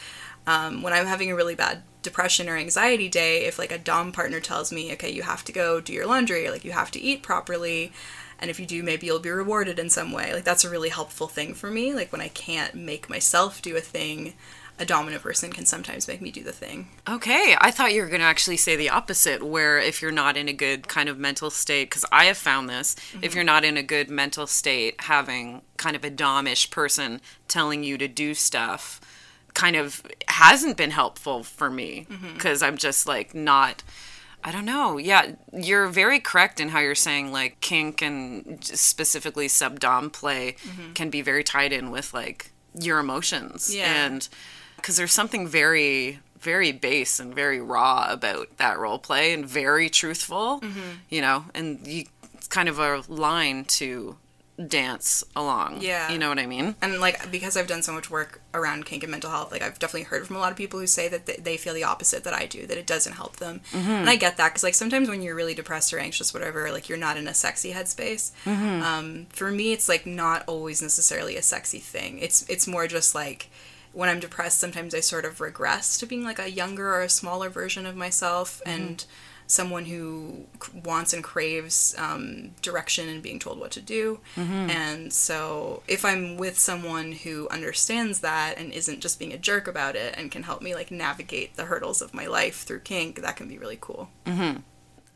Speaker 3: um, when I'm having a really bad depression or anxiety day, if like a dom partner tells me, okay, you have to go do your laundry or like you have to eat properly. And if you do, maybe you'll be rewarded in some way. Like that's a really helpful thing for me. Like when I can't make myself do a thing, a dominant person can sometimes make me do the thing.
Speaker 2: Okay, I thought you were going to actually say the opposite, where if you're not in a good kind of mental state, because I have found this, if mm-hmm. you're not in a good mental state, having kind of a domish person telling you to do stuff kind of hasn't been helpful for me, because I'm just like not. I don't know. Yeah, you're very correct in how you're saying like kink and specifically subdom play can be very tied in with like your emotions
Speaker 3: Yeah.
Speaker 2: and because there's something very very base and very raw about that role play and very truthful
Speaker 3: Mm-hmm.
Speaker 2: you know and you it's kind of a line to dance along.
Speaker 3: Yeah.
Speaker 2: You know what I mean?
Speaker 3: and like because I've done so much work around kink and mental health, like I've definitely heard from a lot of people who say that they, feel the opposite that I do, that it doesn't help them, mm-hmm. and I get that because like sometimes when you're really depressed or anxious, whatever, like you're not in a sexy headspace. Mm-hmm. Um, for me, it's like not always necessarily a sexy thing. It's it's more just like when I'm depressed, sometimes I sort of regress to being like a younger or a smaller version of myself, mm-hmm. and someone who wants and craves um, direction and being told what to do. And so, if I'm with someone who understands that and isn't just being a jerk about it and can help me like navigate the hurdles of my life through kink, that can be really cool.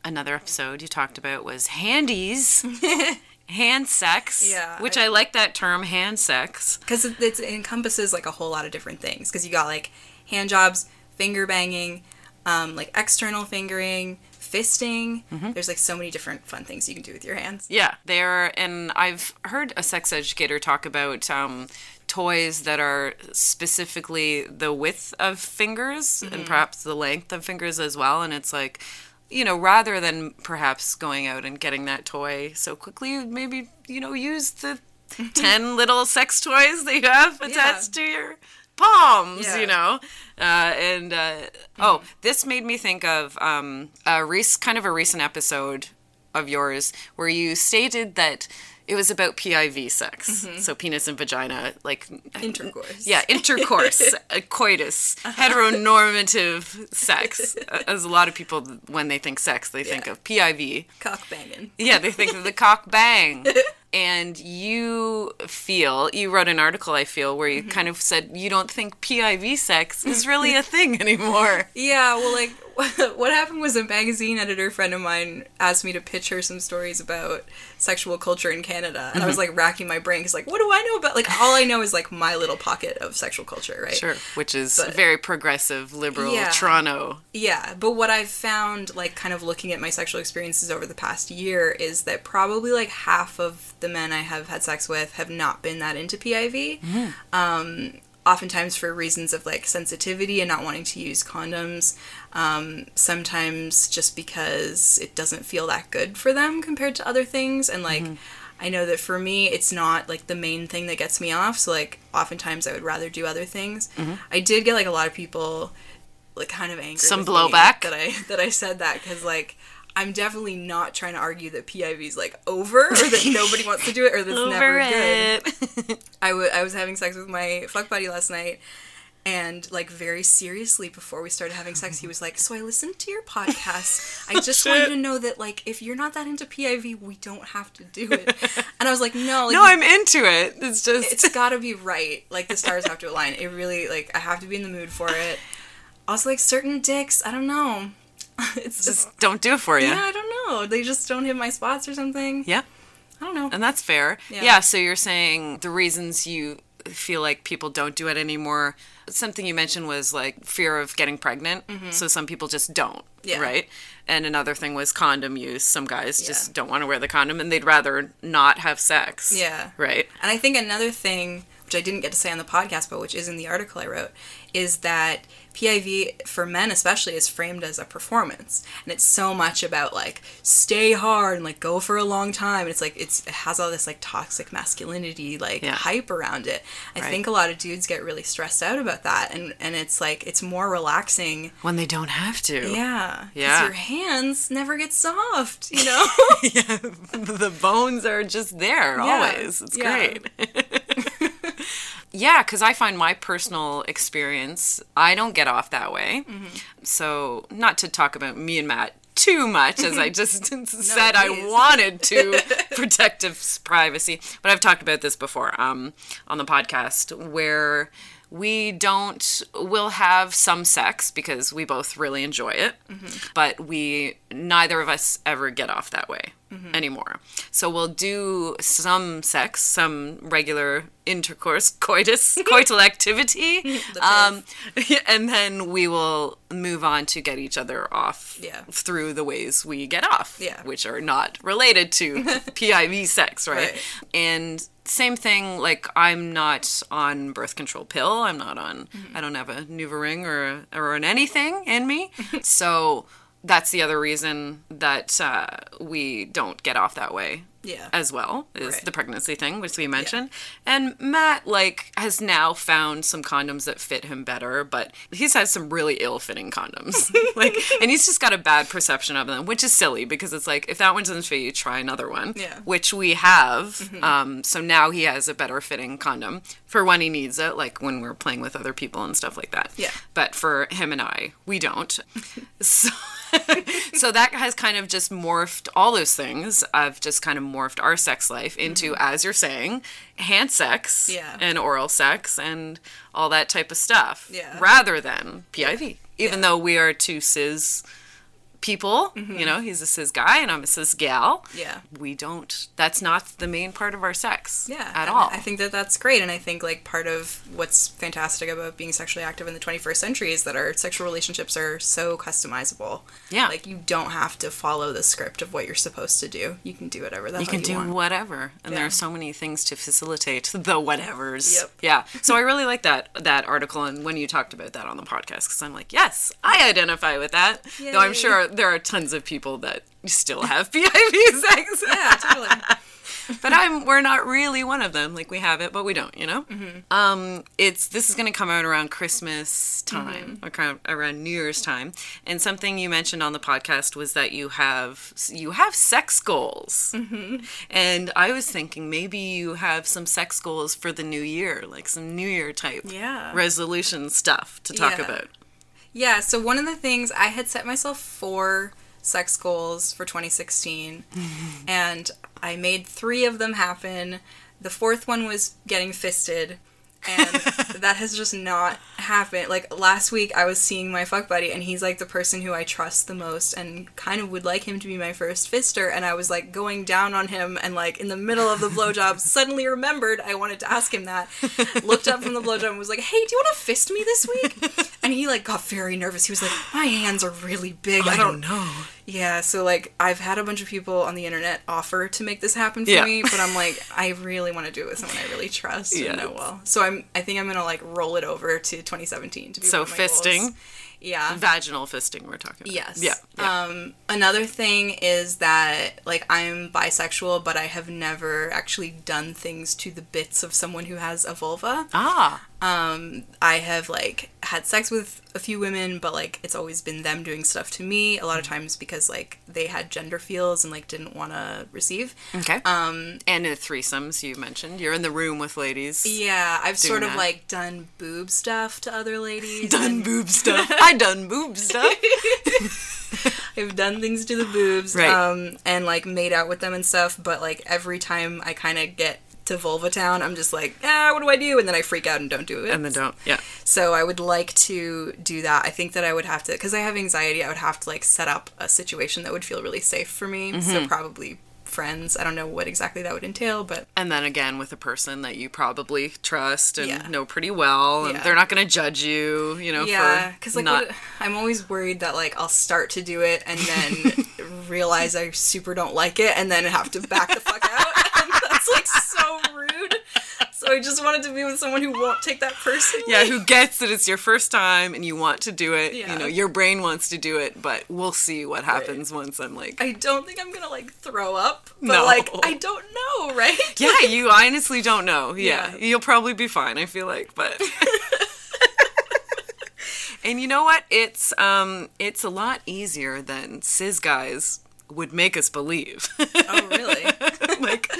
Speaker 2: Another episode you talked about was handies. hand sex.
Speaker 3: Yeah,
Speaker 2: Which
Speaker 3: I-
Speaker 2: I, like that term, hand sex.
Speaker 3: Because it, it encompasses like a whole lot of different things. Because you got like hand jobs, finger banging, um, like external fingering, fisting. There's like so many different fun things you can do with your hands.
Speaker 2: Yeah, they're, and I've heard a sex educator talk about um, toys that are specifically the width of fingers and perhaps the length of fingers as well. And it's like, you know, rather than perhaps going out and getting that toy so quickly, maybe, you know, use the 10 little sex toys that you have attached to your palms,
Speaker 3: Yeah.
Speaker 2: you know? Uh, and, uh, oh, this made me think of um, a rec- kind of a recent episode of yours where you stated that it was about PIV sex, mm-hmm. so penis and vagina, like
Speaker 3: Intercourse.
Speaker 2: Yeah, intercourse, coitus, uh-huh. heteronormative sex. As a lot of people, when they think sex, they think of PIV.
Speaker 3: Cock banging.
Speaker 2: Yeah, they think of the cock bang. And you feel, you wrote an article, I feel, where you mm-hmm. kind of said you don't think PIV sex is really a thing anymore.
Speaker 3: Yeah, well, like what happened was a magazine editor friend of mine asked me to pitch her some stories about sexual culture in Canada, and I was like racking my brain because like, what do I know about? Like, all I know is like my little pocket of sexual culture, right?
Speaker 2: Sure, which is
Speaker 3: But-
Speaker 2: very progressive, liberal
Speaker 3: Yeah.
Speaker 2: Toronto.
Speaker 3: Yeah, but what I've found, like, kind of looking at my sexual experiences over the past year, is that probably like half of the men I have had sex with have not been that into PIV. Um, oftentimes for reasons of like sensitivity and not wanting to use condoms. Um, sometimes just because it doesn't feel that good for them compared to other things. And like, I know that for me, it's not like the main thing that gets me off. So like, oftentimes I would rather do other things. I did get like a lot of people like kind of angry.
Speaker 2: Some blowback?
Speaker 3: that I that I said that because like. I'm definitely not trying to argue that PIV is like over or that nobody wants to do it or that's never
Speaker 2: Over
Speaker 3: good.
Speaker 2: it.
Speaker 3: I wa- I was having sex with my fuck buddy last night and like very seriously before we started having sex he was like so i listened to your podcast i just want you to know that like if you're not that into piv we don't have to do it and i was like no like
Speaker 2: no, I'm into it. It's just
Speaker 3: it's gotta be right like the stars have to align it really like i have to be in the mood for it also like certain dicks i don't know it's just
Speaker 2: just don't do it for you.
Speaker 3: yeah i don't know they just don't hit my spots or something
Speaker 2: Yeah.
Speaker 3: i don't know
Speaker 2: And that's fair.
Speaker 3: Yeah.
Speaker 2: Yeah. so you're saying the reasons you feel like people don't do it anymore. Something you mentioned was like fear of getting pregnant. So some people just don't.
Speaker 3: Mm-hmm. Yeah.
Speaker 2: Right. And another thing was condom use. Some guys
Speaker 3: Yeah.
Speaker 2: just don't want to wear the condom and they'd rather not have sex.
Speaker 3: Yeah.
Speaker 2: Right.
Speaker 3: And I think another thing, which I didn't get to say on the podcast, but which is in the article I wrote, is that PIV for men especially is framed as a performance, and it's so much about like stay hard and like go for a long time. And it's like it's it has all this like toxic masculinity like
Speaker 2: Yeah.
Speaker 3: hype around it. I
Speaker 2: Right.
Speaker 3: think a lot of dudes get really stressed out about that, and and it's like it's more relaxing.
Speaker 2: When they don't have to.
Speaker 3: Yeah,
Speaker 2: Yeah.
Speaker 3: Your hands never get soft, you know.
Speaker 2: yeah. The bones are just there always. It's
Speaker 3: Yeah.
Speaker 2: great. Yeah, because I find my personal experience, I don't get off that way. So, not to talk about me and Matt too much, as I just said I wanted to protect his privacy, but I've talked about this before um, on the podcast where we don't, we'll have some sex because we both really enjoy it, but we, neither of us ever get off that way anymore. So we'll do some sex, some regular intercourse, coitus, coital activity, um, and then we will move on to get each other off
Speaker 3: Yeah.
Speaker 2: through the ways we get off,
Speaker 3: Yeah.
Speaker 2: which are not related to PIV sex, right?
Speaker 3: Right.
Speaker 2: And same thing, like I'm not on birth control pill. I'm not on. I don't have a NuvaRing or or an anything in me. so that's the other reason that uh, we don't get off that way
Speaker 3: Yeah.
Speaker 2: as well is
Speaker 3: Right.
Speaker 2: the pregnancy thing, which we mentioned. And Matt like has now found some condoms that fit him better, but he's had some really ill-fitting condoms. like, and he's just got a bad perception of them, which is silly because it's like if that one doesn't fit you, try another one.
Speaker 3: Yeah. Mm-hmm.
Speaker 2: Which we have. Um, so now he has a better fitting condom for when he needs it, like when we're playing with other people and stuff like that.
Speaker 3: Yeah.
Speaker 2: But for him and I, we don't. so, so that has kind of just morphed all those things. I've just kind of morphed our sex life into, as you're saying, hand sex
Speaker 3: Mm-hmm. Yeah.
Speaker 2: and oral sex and all that type of stuff.
Speaker 3: Yeah.
Speaker 2: Rather than PIV. Even
Speaker 3: Yeah. Mm-hmm.
Speaker 2: though we are two cis people, you know, he's a cis guy and I'm a cis gal.
Speaker 3: Yeah.
Speaker 2: We don't, that's not the main part of our sex
Speaker 3: Yeah,
Speaker 2: at all.
Speaker 3: I think that that's great, and I think like part of what's fantastic about being sexually active in the 21st century is that our sexual relationships are so customizable.
Speaker 2: Yeah.
Speaker 3: like you don't have to follow the script of what you're supposed to do. You can do whatever the
Speaker 2: you can
Speaker 3: you
Speaker 2: do
Speaker 3: want.
Speaker 2: whatever and there are so many things to facilitate the whatevers
Speaker 3: Yep.
Speaker 2: yeah so i really like that that article and when you talked about that on the podcast because i'm like yes i identify with that though i'm
Speaker 3: Yay.
Speaker 2: There are tons of people that still have piv sex
Speaker 3: yeah, totally.
Speaker 2: but i'm we're not really one of them like we have it but we don't you know
Speaker 3: Mm-hmm.
Speaker 2: um it's this is going to come out around christmas time
Speaker 3: Mm-hmm.
Speaker 2: or kind of around new year's time and something you mentioned on the podcast was that you have you have sex goals
Speaker 3: Mm-hmm.
Speaker 2: and i was thinking maybe you have some sex goals for the new year like some new year type
Speaker 3: Yeah.
Speaker 2: resolution stuff to talk
Speaker 3: Yeah.
Speaker 2: about
Speaker 3: Yeah, so one of the things I had set myself four sex goals for 2016, and I made three of them happen. The fourth one was getting fisted, and that has just not happened. Like last week, I was seeing my fuck buddy, and he's like the person who I trust the most, and kind of would like him to be my first fister. And I was like going down on him, and like in the middle of the blowjob, suddenly remembered I wanted to ask him that. Looked up from the blowjob and was like, "Hey, do you want to fist me this week?" And he like got very nervous. He was like, "My hands are really big. I, don't
Speaker 2: know
Speaker 3: yeah, so like I've had a bunch of people on the internet offer to make this happen for
Speaker 2: Yeah.
Speaker 3: me, but I'm like I really want to do it with someone I really trust
Speaker 2: Yeah.
Speaker 3: and know well. So I'm I think I'm gonna like roll it over to 2017 to be
Speaker 2: so
Speaker 3: my goals.
Speaker 2: fisting
Speaker 3: Yeah.
Speaker 2: vaginal fisting we're talking about
Speaker 3: Yes.
Speaker 2: yeah, yeah.
Speaker 3: Um, another thing is that like I'm bisexual, but I have never actually done things to the bits of someone who has a vulva.
Speaker 2: ah
Speaker 3: Um, I have like had sex with a few women, but like it's always been them doing stuff to me. A lot of times because like they had gender feels and like didn't want to receive.
Speaker 2: Okay. Um, and the threesomes you mentioned. You're in the room with ladies.
Speaker 3: Yeah, I've sort of
Speaker 2: that.
Speaker 3: like done boob stuff to other ladies.
Speaker 2: Done
Speaker 3: and
Speaker 2: boob stuff. I done boob stuff.
Speaker 3: I've done things to the boobs,
Speaker 2: Right.
Speaker 3: um, and like made out with them and stuff. But like every time I kind of get to Vulva Town, I'm just like, ah, what do I do? And then I freak out and don't do it.
Speaker 2: and then don't. Yeah.
Speaker 3: So I would like to do that. I think that I would have to, because I have anxiety, I would have to like set up a situation that would feel really safe for me.
Speaker 2: Mm-hmm.
Speaker 3: So probably friends. I don't know what exactly that would entail, but
Speaker 2: And then again with a person that you probably trust and
Speaker 3: Yeah.
Speaker 2: know pretty well, and
Speaker 3: Yeah.
Speaker 2: they're not going to judge you, you know,
Speaker 3: yeah, because like
Speaker 2: not.
Speaker 3: what, I'm always worried that like I'll start to do it and then realize I super don't like it and then have to back the fuck out. that's like so rude. So I just wanted to be with someone who won't take that personally.
Speaker 2: yeah, who gets that it's your first time and you want to do it.
Speaker 3: Yeah.
Speaker 2: You know, your brain wants to do it, but we'll see what happens once I'm like,
Speaker 3: I don't think I'm gonna like throw up, but
Speaker 2: No.
Speaker 3: like I don't know, right?
Speaker 2: yeah, you honestly don't know. Yeah,
Speaker 3: Yeah.
Speaker 2: you'll probably be fine. I feel like, but. and you know what? It's um, it's a lot easier than cis guys would make us believe.
Speaker 3: Oh really?
Speaker 2: like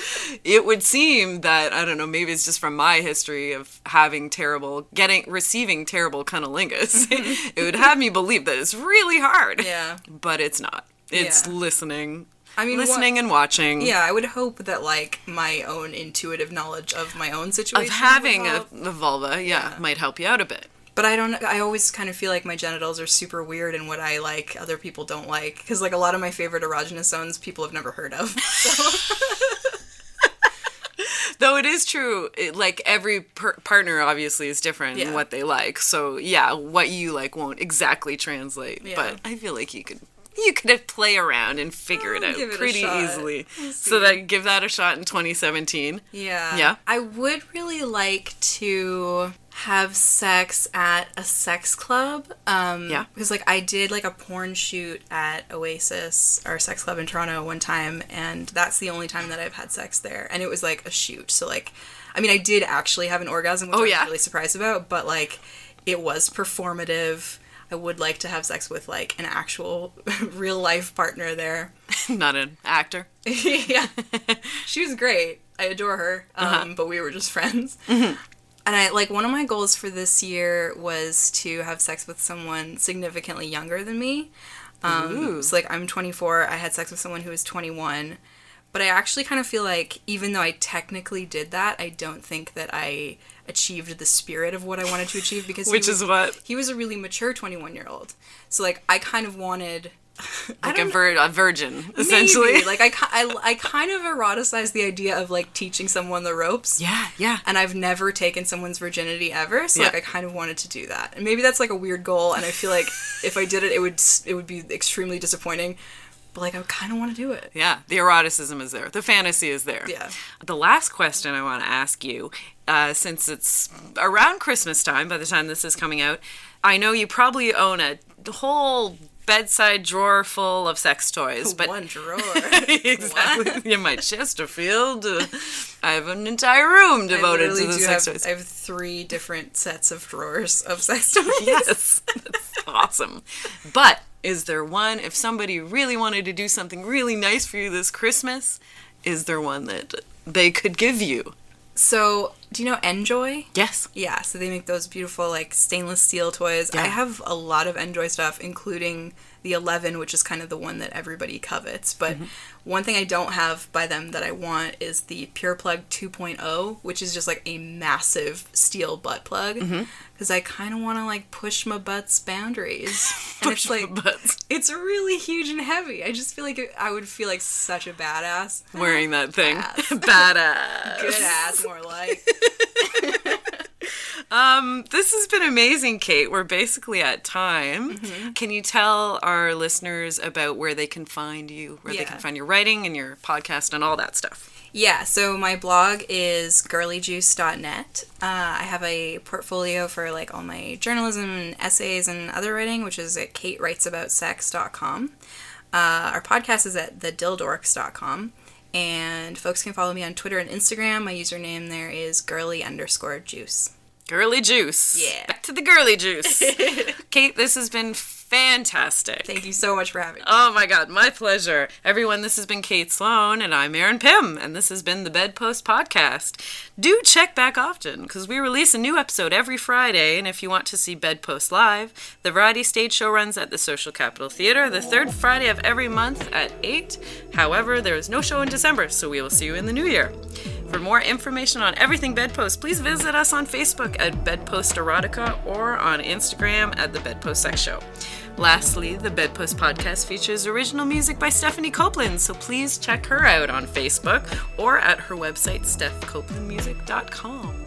Speaker 2: it would seem that I don't know, maybe it's just from my history of having terrible getting receiving terrible cunnilingus. it would have me believe that it's really hard.
Speaker 3: Yeah.
Speaker 2: But it's not. It's
Speaker 3: Yeah.
Speaker 2: listening.
Speaker 3: I mean,
Speaker 2: listening and watching.
Speaker 3: Yeah, I would hope that like my own intuitive knowledge of my own situation
Speaker 2: Of having a, a vulva, yeah, might help you out a bit.
Speaker 3: But I don't. I always kind of feel like my genitals are super weird and what I like other people don't like because like a lot of my favorite erogenous zones people have never heard of. So
Speaker 2: Though it is true, it, like every per- partner obviously is different in what they like. So yeah, what you like won't exactly translate.
Speaker 3: Yeah.
Speaker 2: But I feel like you could you could play around and figure it
Speaker 3: I'll
Speaker 2: out
Speaker 3: it
Speaker 2: pretty easily. So that give that a shot in 2017.
Speaker 3: yeah,
Speaker 2: Yeah?
Speaker 3: I would really like to have sex at a sex club. Um,
Speaker 2: Yeah.
Speaker 3: Because like I did like a porn shoot at Oasis, our sex club in Toronto, one time, and that's the only time that I've had sex there, and it was like a shoot. So like, I mean, I did actually have an orgasm, which
Speaker 2: Oh,
Speaker 3: I was
Speaker 2: yeah?
Speaker 3: really surprised about, but like, it was performative. I would like to have sex with like an actual real life partner there.
Speaker 2: Not an actor.
Speaker 3: yeah, she was great. I adore her. Um,
Speaker 2: Uh-huh.
Speaker 3: but we were just friends.
Speaker 2: Mm-hmm.
Speaker 3: And I like one of my goals for this year was to have sex with someone significantly younger than me. Um,
Speaker 2: Ooh.
Speaker 3: so like I'm 24. I had sex with someone who was 21. But I actually kind of feel like even though I technically did that, I don't think that I achieved the spirit of what I wanted to achieve because
Speaker 2: Which
Speaker 3: was-
Speaker 2: is what?
Speaker 3: he was a really mature 21 year old. So like I kind of wanted
Speaker 2: Like a, vir- a virgin, essentially.
Speaker 3: Maybe. Like I, I, I kind of eroticized the idea of like teaching someone the ropes.
Speaker 2: yeah, yeah.
Speaker 3: And I've never taken someone's virginity ever, so
Speaker 2: Yeah.
Speaker 3: like I kind of wanted to do that. And maybe that's like a weird goal, and I feel like if I did it, it would it would be extremely disappointing. But like I kind of want to do it.
Speaker 2: Yeah, the eroticism is there. The fantasy is there.
Speaker 3: Yeah.
Speaker 2: The last question I want to ask you, uh, since it's around Christmas time, by the time this is coming out, I know you probably own a whole bedside drawer full of sex toys, but
Speaker 3: One drawer.
Speaker 2: exactly, in my Chesterfield, uh, I have an entire room devoted to the sex
Speaker 3: have,
Speaker 2: toys.
Speaker 3: I have three different sets of drawers of sex toys.
Speaker 2: yes, that's awesome. But is there one, if somebody really wanted to do something really nice for you this Christmas, is there one that they could give you?
Speaker 3: So, do you know Njoy?
Speaker 2: Yes.
Speaker 3: Yeah, so they make those beautiful like stainless steel toys.
Speaker 2: Yeah.
Speaker 3: I have a lot of Njoy stuff, including the 11, which is kind of the one that everybody covets. But
Speaker 2: Mm-hmm.
Speaker 3: one thing I don't have by them that I want is the Pure Plug 2.0, which is just like a massive steel butt plug.
Speaker 2: Mm-hmm.
Speaker 3: Because I kind of want to like push my butt's boundaries. and it's like, it's really huge and heavy. I just feel like it, I would feel like such a badass.
Speaker 2: Wearing that thing.
Speaker 3: Ass.
Speaker 2: Badass.
Speaker 3: Good ass, more like.
Speaker 2: Um, this has been amazing, Kate. We're basically at time.
Speaker 3: Mm-hmm.
Speaker 2: Can you tell our listeners about where they can find you, where they can find your writing and your podcast and all that stuff?
Speaker 3: Yeah, so my blog is girlyjuice.net. Uh, I have a portfolio for like all my journalism and essays and other writing, which is at katewritesaboutsex.com. Uh, our podcast is at thedildorks.com. And folks can follow me on Twitter and Instagram. My username there is girly underscore juice.
Speaker 2: Girly juice.
Speaker 3: Yeah.
Speaker 2: Back to the girly juice. Kate, this has been fantastic.
Speaker 3: Thank you so much for having me.
Speaker 2: Oh my god, my pleasure. Everyone, this has been Kate Sloan, and I'm Erin Pym, and this has been the Bedpost Podcast. Do check back often, because we release a new episode every Friday, and if you want to see Bedpost live, the variety stage show runs at the Social Capital Theater the third Friday of every month at 8. However, there is no show in December, so we will see you in the new year. For more information on everything Bedpost, please visit us on Facebook at Bedpost Erotica or on Instagram at the Bedpost Sex Show. Lastly, the Bedpost podcast features original music by Stephanie Copeland, so please check her out on Facebook or at her website, stephcopelandmusic.com.